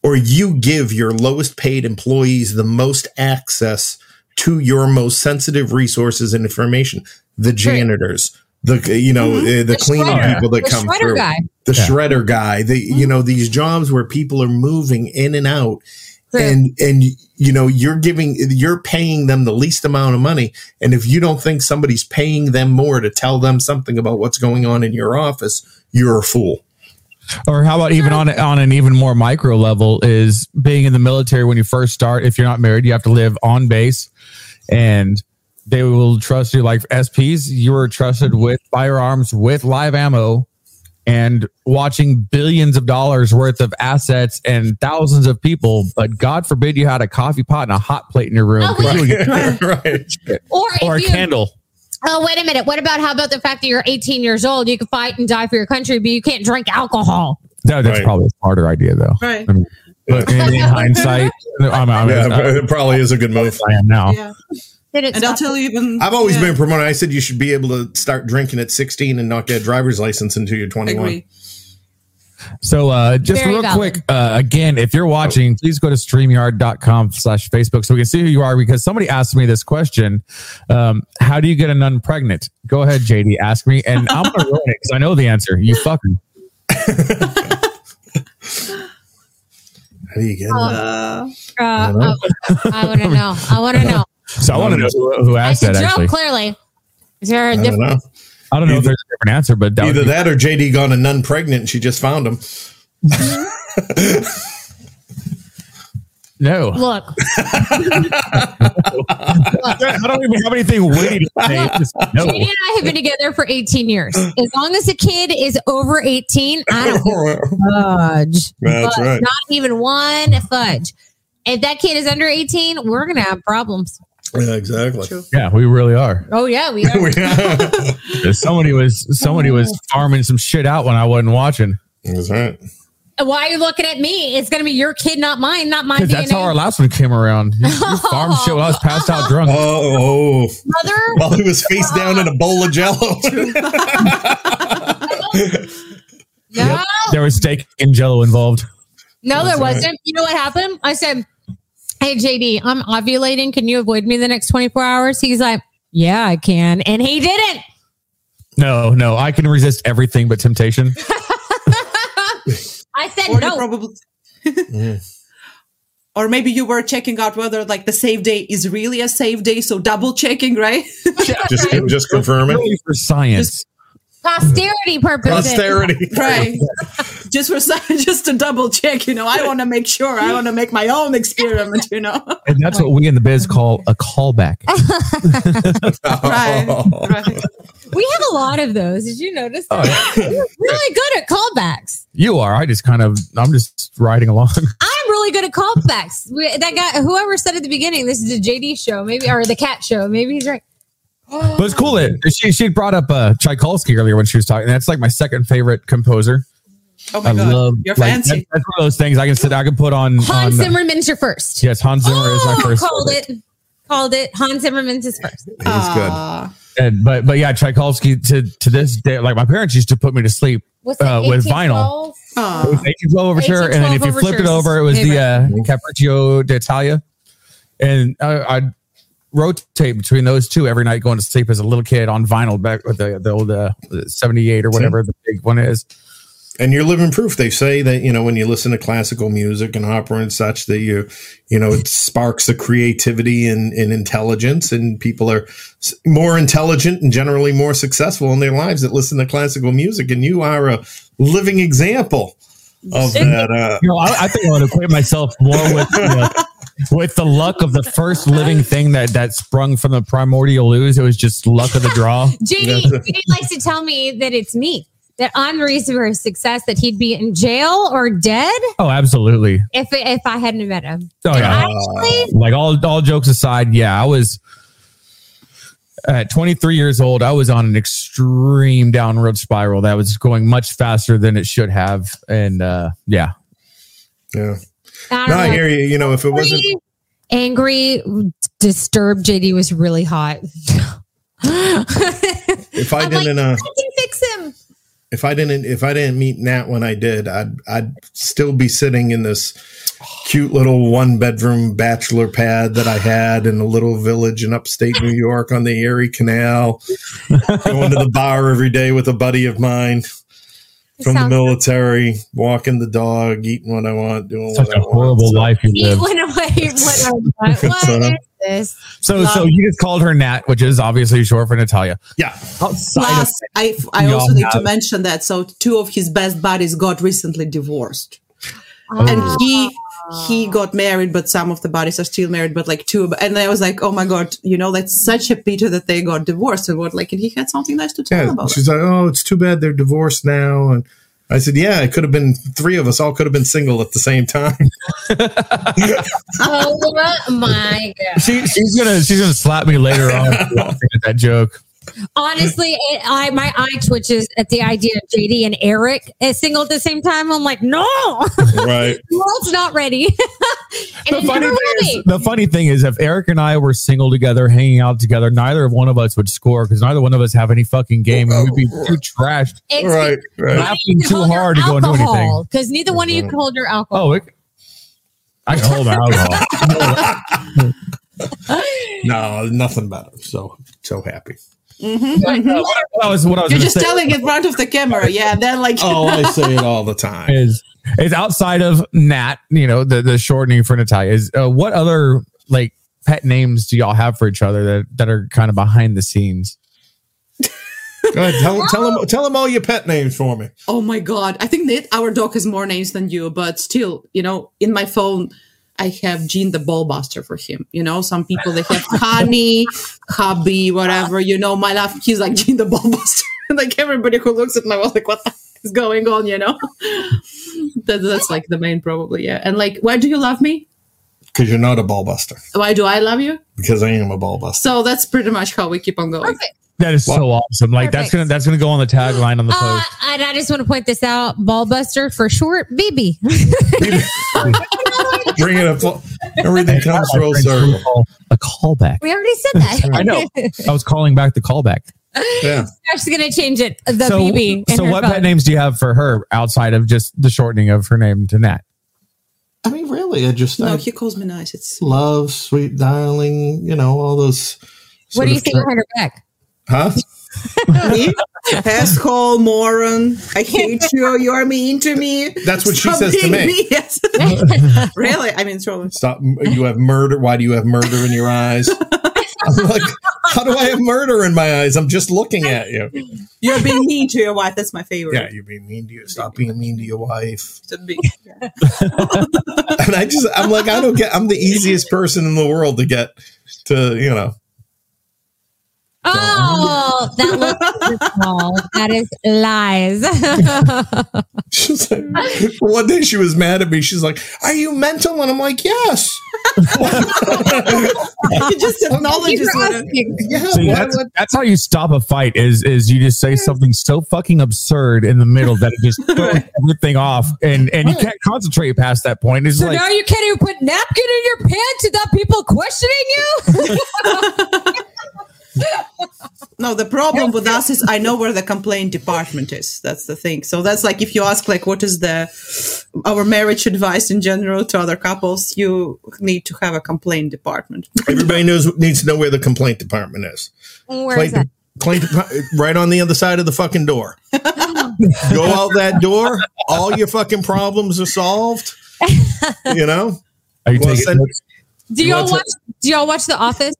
or you give your lowest paid employees the most access to your most sensitive resources and information, the janitors, the, you know, uh, the, The cleaning shredder. people that The come through, guy. The Yeah. shredder guy, the, you mm-hmm. know, these jobs where people are moving in and out True. and and you know you're giving you're paying them the least amount of money and if you don't think somebody's paying them more to tell them something about what's going on in your office you're a fool Or how about even on on an even more micro level is being in the military when you first start. If you're not married, you have to live on base, and they will trust you. Like SPs, You are trusted with firearms, with live ammo, and watching billions of dollars worth of assets and thousands of people. But God forbid you had a coffee pot and a hot plate in your room, Oh, 'cause you right or or a you, candle. oh, wait a minute. What about how about the fact that you're 18 years old? You can fight and die for your country, but you can't drink alcohol. No, that's Right. probably a smarter idea, though. Right. I mean, but in, in hindsight, I'm, I'm, yeah I'm, it probably is a good move I am now. Yeah. Did it And I'll tell you even. i've always yeah, been promoted i said you should be able to start drinking at 16 and not get a driver's license until you're 21 Agree. So uh, just Very real valid. quick, uh, again, if you're watching, please go to streamyard.com slash Facebook so we can see who you are because somebody asked me this question. Um, how do you get a nun pregnant? Go ahead, JD, ask me. And I'm going to ruin it because I know the answer. You fucking. how do you get Uh, it? Uh, I want to know. I want to know. So I want to know who, who asked That's a that joke, actually. clearly. Is there a I don't different? know. I don't know if there's a different answer, but that Either that or JD gone a nun pregnant and she just found him. no. Look, I don't even have anything witty to say. It's just no. Katie and I have been together for 18 years. As long as the kid is over 18, I don't fudge. That's But right. Not even one fudge. If that kid is under 18, we're gonna have problems. Yeah, exactly. True. Yeah, we really are. Oh yeah, we are. Somebody was somebody was oh. farming some shit out when I wasn't watching. That's right. Why are you looking at me? It's gonna be your kid, not mine, not my Because that's how our last one came around. You, you farmed shit when I was passed out drunk. Oh, Mother, while he was face down in a bowl of jello. no, There was steak and jello involved. no, there That's right. wasn't. You know what happened? I said, "Hey JD, I'm ovulating. Can you avoid me the next 24 hours?" He's like, "Yeah, I can," and he didn't. No, no, I can resist everything but temptation. I said Or no. probably. Or maybe you were checking out whether like the save day is really a save day, so double checking, right? just, just confirm it. Really for science. Posterity purposes. Posterity. right. just for just to double check, you know. I want to make sure. I want to make my own experiment, you know. And that's what we in the biz call a callback. right. Right. We have a lot of those. Did you notice? Oh, That? yeah. We're really good at callbacks. You are. I just kind of, I'm just riding along. I'm really good at callbacks. We, that guy, whoever said at the beginning, this is a JD show, maybe, or the cat show. Maybe he's right. But it's cool that she she brought up uh, Tchaikovsky earlier when she was talking. That's like my second favorite composer. Oh my I god. love You're like, fancy. That's, that's one of those things I can sit. I can put on. Hans on Zimmerman's your first. Yes, Hans Zimmer is my Oh, first. Called favorite. it. called it. Hans Zimmerman's is first. He's good. And but but yeah, Tchaikovsky to to this day, like my parents used to put me to sleep Uh, with vinyl. 1812? It was 1812 overture, and then if you flipped it over, it was the uh, Favorite. Capriccio d'Italia. And uh, I'd rotate between those two every night going to sleep as a little kid on vinyl back with the, the old uh, 78 or whatever the big one is. and you're living proof. They say that you know when you listen to classical music and opera and such that you you know it sparks the creativity and, and intelligence, and people are more intelligent and generally more successful in their lives that listen to classical music. And you are a living example of that. Uh, You know, I, I think I would equate myself more with the, with the luck of the first living thing that that sprung from the primordial ooze. It was just luck of the draw. JD, JD likes to tell me that it's me, that I'm the reason for his success, that he'd be in jail or dead Oh, absolutely. if if I hadn't met him. Oh yeah. actually, like all all jokes aside, yeah, I was at 23 years old. I was on an extreme downward spiral that was going much faster than it should have, and uh, yeah, yeah. I No, I hear you. You know, if it wasn't angry, disturbed, JD was really hot. if I I'm didn't uh, I can fix him. if I didn't if I didn't meet Nat when I did, I'd I'd still be sitting in this cute little one bedroom bachelor pad that I had in a little village in upstate New York on the Erie Canal, going to the bar every day with a buddy of mine from the Sounds- military, walking the dog, eating what I want, doing such what a I want. horrible So- life you He live. went away. What, what, what So- is this? So, so you just called her Nat, which is obviously short for Natalia. Yeah, Outside of Plus, I, I also all need to mention that. So, two of his best buddies got recently divorced, Oh. and he he oh. got married, but some of the bodies are still married. But like two, and I was like, oh my god, you know, that's such a pity that they got divorced. And what, like, and he had something nice to tell yeah. about it. She's like, oh, it's too bad they're divorced now, and. I said, "Yeah, it could have been three of us. All could have been single at the same time." Oh my god! she, she's gonna she's gonna slap me later on for laughing at that joke. Honestly, it, I my eye twitches at the idea of JD and Eric as single at the same time. I'm like, no, right. the world's not ready. The funny, thing is, the funny thing is, if Eric and I were single together, hanging out together, neither of one of us would score because neither one of us have any fucking game, and we'd be oh. too trashed. It's Right. Right. laughing too hard to go and do anything. because neither one of you can hold your alcohol. Oh, it, I can hold alcohol. No, nothing better. So so happy. What I was, what I was You're just say telling in front of the camera, yeah. And then like, Oh, I say it all the time. is is outside of Nat, you know, the the shortening for Natalia is uh, what other like pet names do y'all have for each other that that are kind of behind the scenes? Go ahead, tell, tell them tell them all your pet names for me. Oh my god! I think that our dog has more names than you, but still, you know, in my phone, I have Gene the Ballbuster for him. You know, some people they have Honey, Hubby, whatever. You know, my life, he's like Gene the Ballbuster. like everybody who looks at my wife, like, what the is going on? You know, that, that's like the main probably. Yeah, and like, why do you love me? Because you're not a ballbuster. Why do I love you? Because I am a ballbuster. So that's pretty much how we keep on going. Perfect. That is so awesome. Like that's gonna that's gonna go on the tagline on the Uh, and I just want to point this out: Ballbuster for short, BB. Bring it up. Everything comes full circle. A callback. we already said that. I know. I was calling back the callback. Yeah. Josh's gonna change it. The so, BB. so what phone. pet names do you have for her outside of just the shortening of her name to Nat? I mean, really, I just No, I he calls me nice. It's love, sweet darling, you know, all those. What do you think of say tra- her back? Huh? me, asshole, moron. I hate you. You're mean to me. That's what she Stop says to being me. Yes. really? I mean, so Stop. You have murder. Why do you have murder in your eyes? I'm like, how do I have murder in my eyes? I'm just looking at you. you're being mean to your wife. That's my favorite. Yeah, you're being mean to you. Stop being mean to your wife. To be- yeah. And I just, I'm like, I don't get. I'm the easiest person in the world to get to, you know. Oh, Oh, that looks small. That is lies. She's like, one day she was mad at me. She's like, "Are you mental?" And I'm like, "Yes." He just acknowledges it- Yeah. See, that's, that's how you stop a fight is is you just say something so fucking absurd in the middle that it just throws everything off and and you can't concentrate past that point. It's So like now you can't even put napkin in your pants without people questioning you? No, the problem with us is I know where the complaint department is. That's the thing. So that's like if you ask like what is the our marriage advice in general to other couples, you need to have a complaint department. Everybody knows needs to know where the complaint department is. Where is that? Complaint depa- right on the other side of the fucking door. Go out that door, all your fucking problems are solved. You know? are you Well, taking send- notes? Do y'all watch? Do y'all watch The Office?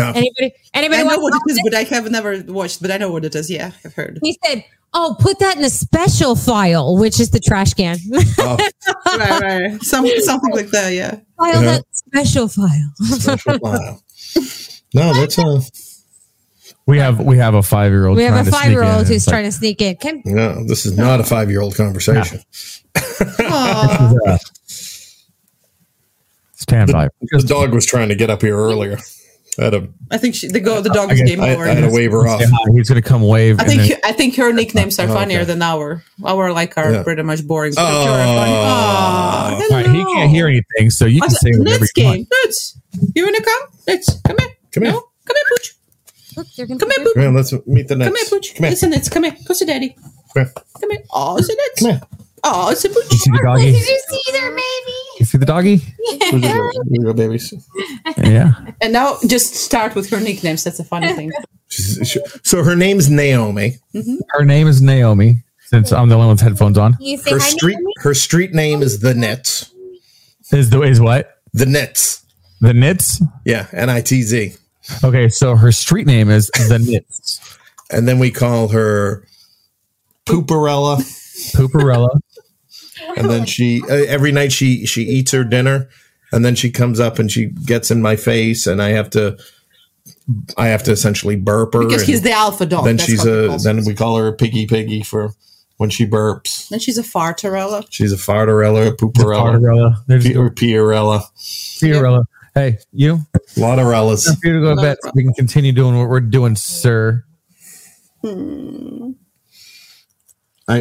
No. Anybody? Anybody I know what it is, Office? but I have never watched. But I know what it is. Yeah, I've heard. He said, "Oh, put that in a special file, which is the trash can. Oh, right, right. Some, something like that. Yeah. file Yeah. that special file." wow. No, that's uh We have we have a five year old. we have a five-year-old who's trying to sneak in. Can no, this is not a five year old conversation. Aw. stand by. The dog was trying to get up here earlier. I had, a, I think she, the go the dog I is guess game I, over. I had to wave her off. Say hi. He's gonna come wave. I and think then- I think her nicknames are Oh, funnier okay. than our our like are Yeah. pretty much boring. Oh. But you're funny. Aw, All right, he can't hear anything, so you can say whatever Let's you want. game. Let's. You wanna come? Let's come here. Come here. No? Come here, Pooch. look, they're gonna Come here, Pooch. Come here, let's meet the next. Come here, Pooch. Come here. Listen, it's come here. Go see daddy. Come here. Come here. Oh, see that? Come here. Oh, it's a You see the doggy? Did you see there, baby? You see the doggy? Here you go, here you go, babies. Yeah. And now just start with her nicknames. That's a funny thing. So her name's Naomi. Mm-hmm. Her name is Naomi. Since I'm the only one with headphones on, You say Her hi, street Naomi? her street name is the Nits. is the is what The Nits. the Knits? Yeah, N I T Z. Okay, so her street name is the Nits. And then we call her Pooperella. Pooperella. And then she uh, every night she she eats her dinner, and then she comes up and she gets in my face, and I have to I have to essentially burp her. Because and he's the alpha dog. then That's she's a then we call her a piggy piggy for when she burps. Then she's a fartarella. She's a farterella, a pooperella, Pooperella. There's P- or pierella. Pooperella. Hey, you. A lot of rellas. Time for you to go to bed so we can continue doing what we're doing, sir. I,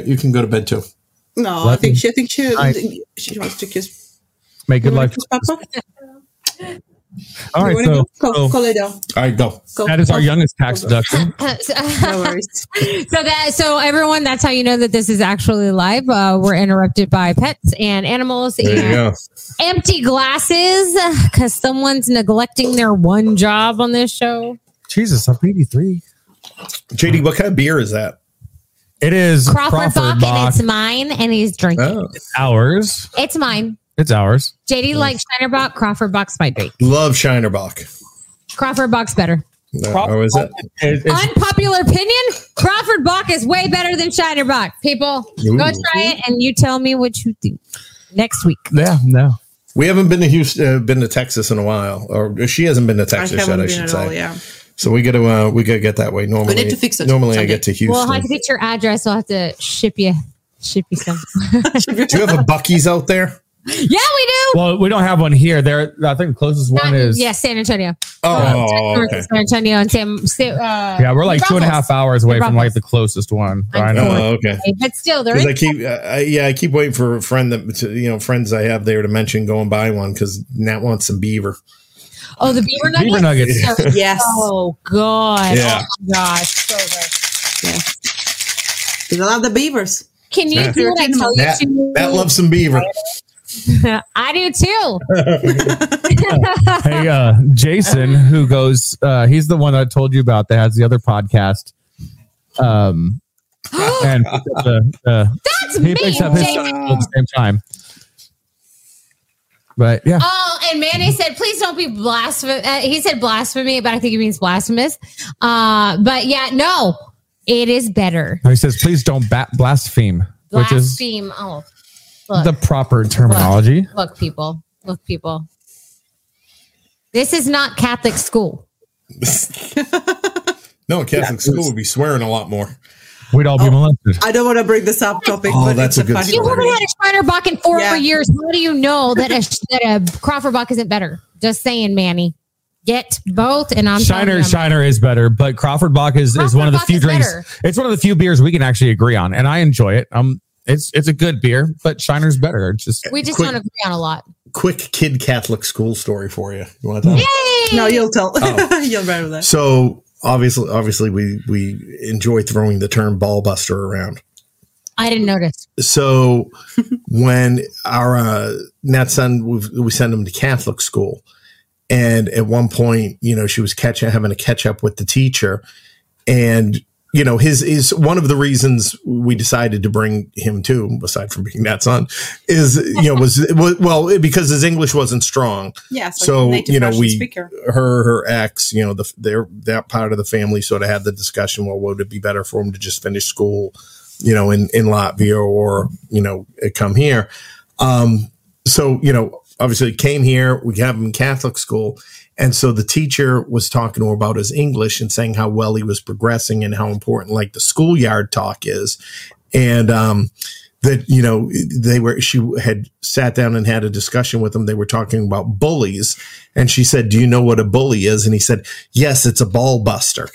you can go to bed too. No, I think me- she. I think she. I- she wants to kiss. Make good You wanna life. Papa? All right, so, go? Go, so go lay down. All right, go. Go. that is our youngest tax deduction. No worries. so that so everyone, that's how you know that this is actually live. Uh, we're interrupted by pets and animals There and empty glasses because someone's neglecting their one job on this show. Jesus, I'm 83. JD, what kind of beer is that? It is Crawford, Crawford, Bock, Bock. and it's mine, and he's drinking. Oh, ours. It's mine. It's ours. JD likes Shiner Bock. Crawford Bock's my drink. love Shiner Bock. Crawford Bock's better. No, oh, is it? It- it's- Unpopular opinion: Crawford Bock is way better than Shiner Bock. People, go try it, and you tell me what you think next week. yeah, no. We haven't been to Houston, uh, been to Texas in a while, or she hasn't been to I Texas yet. I should say. all. Yeah. So we got to uh, we got to get that way. Normally, to fix it Normally, I get to Houston. Well, I'll have to get your address. I'll have to ship you, ship you some. Do you have a Buc-ee's out there? yeah, we do. Well, we don't have one here. There, I think the closest one is. yeah, San Antonio. Oh, North okay. San Antonio and Sam. Uh, Yeah, we're like two and a half hours away from like the closest one. I'm I know. Oh, okay. But still, they're 'Cause I keep, uh, I, yeah, I keep waiting for a friend that to, you know friends I have there to mention going buy one because Nat wants some beaver. Oh, the beaver nuggets. Beaver nuggets. Yes. Oh God. Yeah. Oh my gosh. So good. Yes. Because I love the beavers. Can you Yeah. do what I tell you Nat, to? Nat loves some beaver. I do too. hey, uh, Jason, who goes, uh, he's the one I told you about that has the other podcast. Um, and the, the, That's he me. picks up his Jake. show at the same time. But yeah, Oh, and Manny said, please don't be blasphemous. Uh, he said blasphemy, but I think he means blasphemous. Uh, but yeah, no, it is better. he says, please don't ba- blaspheme, which is Blaspheme. Oh, look, the proper terminology. look, people, look, people. This is not Catholic school. No, a Catholic school would be swearing a lot more. We'd all be Oh. molested. I don't want to bring this up topic, Oh, but that's it's a good funny You haven't had a Shiner Bock in four Yeah. years. How do you know that a that a Crawford Bock isn't better? Just saying, Manny. Get both, and I'm Shiner Shiner is better, but Crawford Bock is, is one of the Bock few drinks. better. It's one of the few beers we can actually agree on, and I enjoy it. Um, it's it's a good beer, but Shiner's better. It's just We just Quick- don't agree on a lot. Quick kid Catholic school story for you. You want that? Yay! No, you'll tell. Oh. you'll rather that. So obviously, obviously, we we enjoy throwing the term ball buster around. I didn't notice. So when our uh, Nat's son, we, we send him to Catholic school, and at one point, you know, she was catching having to catch up with the teacher, and you know, his is one of the reasons we decided to bring him to, aside from being that son, is you know was was- well because his English wasn't strong. Yeah, so, So you know we speaker. her her ex you know the their that part of the family sort of had the discussion well would it be better for him to just finish school you know in in Latvia or you know come here um so you know obviously came here we have him in Catholic school and so the teacher was talking to him about his English and saying how well he was progressing and how important like the schoolyard talk is. And um that you know they were she had sat down and had a discussion with him. They were talking about bullies. And she said do you know what a bully is? And he said yes it's a ball buster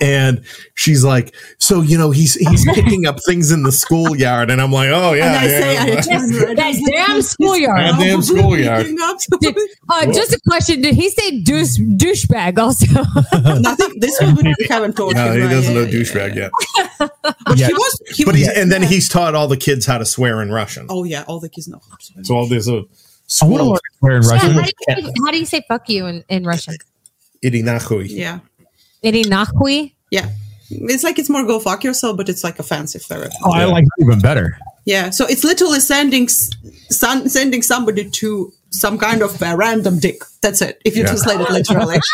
and she's like so you know he's he's picking up things in the schoolyard and i'm like oh yeah, and I yeah, say, yeah. That damn schoolyard. That damn schoolyard. Picking Uh, just a question: Did he say douche douchebag also? Nothing. This one we haven't told no him. he right? doesn't know Yeah, douchebag yet But Yeah. he was. He but was. he's and then he's taught all the kids how to swear in russian Oh yeah, all the kids know. so all this I want to school learn swear in Yeah, Russian. how, do you say, how do you say "fuck you" in, in Russian? idinachuy. Yeah, Iri nachui. yeah. It's like it's more go fuck yourself, but it's like offensive. Very. Oh, I like that even better. Yeah, so it's literally sending son, sending somebody to some kind of a random dick. That's it. If you Yeah. translate it literally.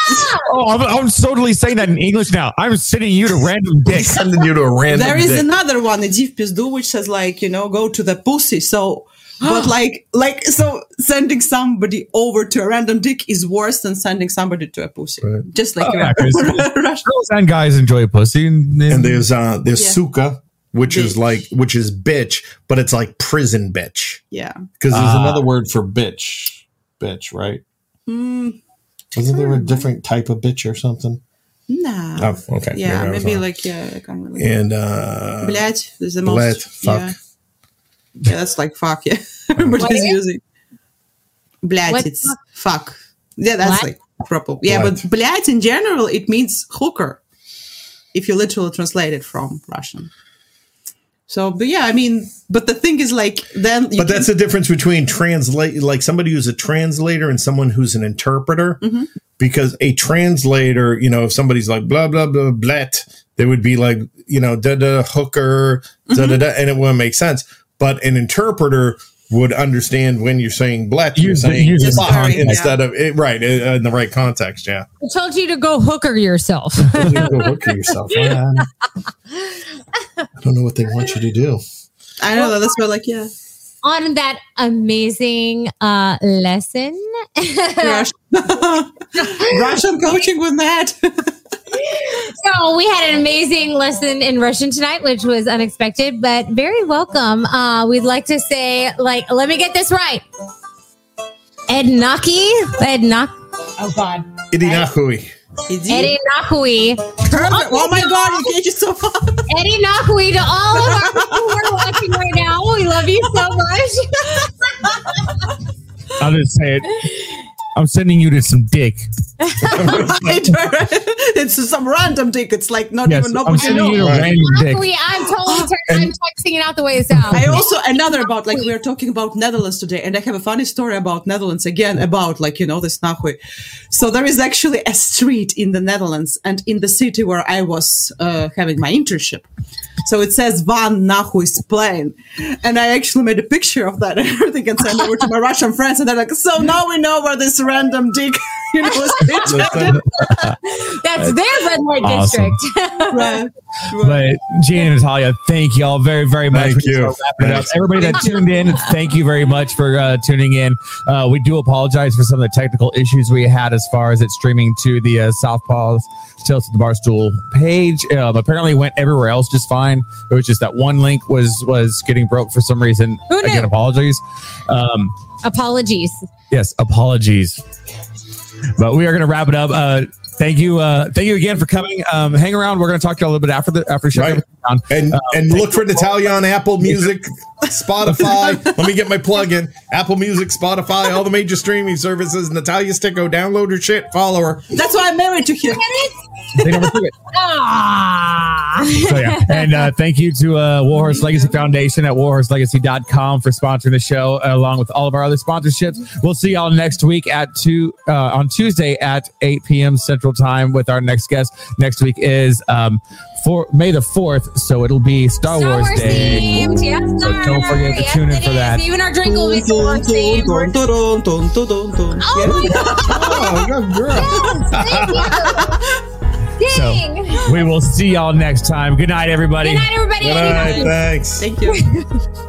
Oh, I'm, I'm totally saying that in English now. I'm sending you to random dick. sending you to a random there is dick. another one, a div pizdu, which says like you know go to the pussy. So, but like like so sending somebody over to a random dick is worse than sending somebody to a pussy. Right. Just like Oh, yeah, 'cause Russian. Girls and guys enjoy pussy, and, and there's uh there's Yeah. suka which is Bitch. like which is bitch but it's like prison bitch Yeah. because there's Ah. another word for bitch bitch right Mm, isn't there a different type of bitch or something nah. oh okay yeah, I was maybe wrong. like yeah, I can't really. and uh Блять is the Блядь, most. fuck. Yeah. yeah, that's like fuck. Yeah, everybody's What is it? using. Блять, What it's fuck? fuck. Yeah, that's What? like proper. Yeah, Блядь. but блять in general it means hooker. If you literally translate it from Russian. So, but yeah, I mean, but the thing is, like, then you but that's can- the difference between translate like somebody who's a translator and someone who's an interpreter Mm-hmm. because a translator you know if somebody's like blah blah blah blat they would be like you know da da hooker da Mm-hmm. da da and it wouldn't make sense but an interpreter would understand when you're saying blat you're Use the- saying use the fuck context, yeah. instead of it, right uh, in the right context yeah I told you to go hooker yourself. you go hooker yourself I don't know what they want you to do I know that's what, like, yeah, On that amazing uh, lesson. Russian, Russian coaching with that. So we had an amazing lesson in Russian tonight, which was unexpected, but very welcome. Uh, we'd like to say, like, let me get this right. Ednaki, Ednak, oh God, Idinahui. Eddie Nakui, Perfect. Oh my god, you get you so far. Eddie Nakui to all of our people who are watching right now. We love you so much. I'll just say it. I'm sending you to some dick. it's some random dick. It's like not Yes, even I'm nobody sending you to knows. Right. random dick. I'm totally, tur- I'm texting it out the way it sounds. I also another about like we are talking about Netherlands today, and I have a funny story about Netherlands again about like you know this Nahui. So there is actually a street in the Netherlands and in the city where I was uh, having my internship. So it says Van Nahui's plane, and I actually made a picture of that and everything and sent over to my Russian friends, and they're like, "So now we know where this random dick You know, Listen, That's their red light awesome. district. right. But Gene and Natalia, thank y'all very, very much. Thank We're just you. gonna wrap it up. Thanks. Everybody that tuned in, thank you very much for uh, tuning in. Uh, we do apologize for some of the technical issues we had as far as it streaming to the uh, Southpaws Tales of the Barstool page. Um, apparently, it went everywhere else just fine. It was just that one link was was getting broke for some reason. Who knew? Again, apologies. Um, Apologies. Yes, apologies. But we are going to wrap it up. Uh, thank you, uh, thank you again for coming. Um, hang around. We're going to talk to you a little bit after the after shut Right. and Um, and look for Natalia on Apple Music, Spotify. Let me get my plug in. Apple Music, Spotify, all the major streaming services. Natalia Sticko, download her shit, follow her. That's why I'm married to him. They never do it. Ah. So yeah, and uh, thank you to uh, Warhorse Legacy Foundation at warhorselegacy.com for sponsoring the show, uh, along with all of our other sponsorships. We'll see y'all next week at two uh, on Tuesday at 8 p.m. Central Time with our next guest. Next week is um, for May the fourth, so it'll be Star, Star Wars, Wars Day. themed. Yes, So don't forget to Yes, tune in for is. that. Even our drink will be Star Wars themed. Oh my God. Oh, good girl. Yes, thank you. So we will see y'all next time. Good night, everybody. Good night, everybody. Good night. Thanks. Thank you.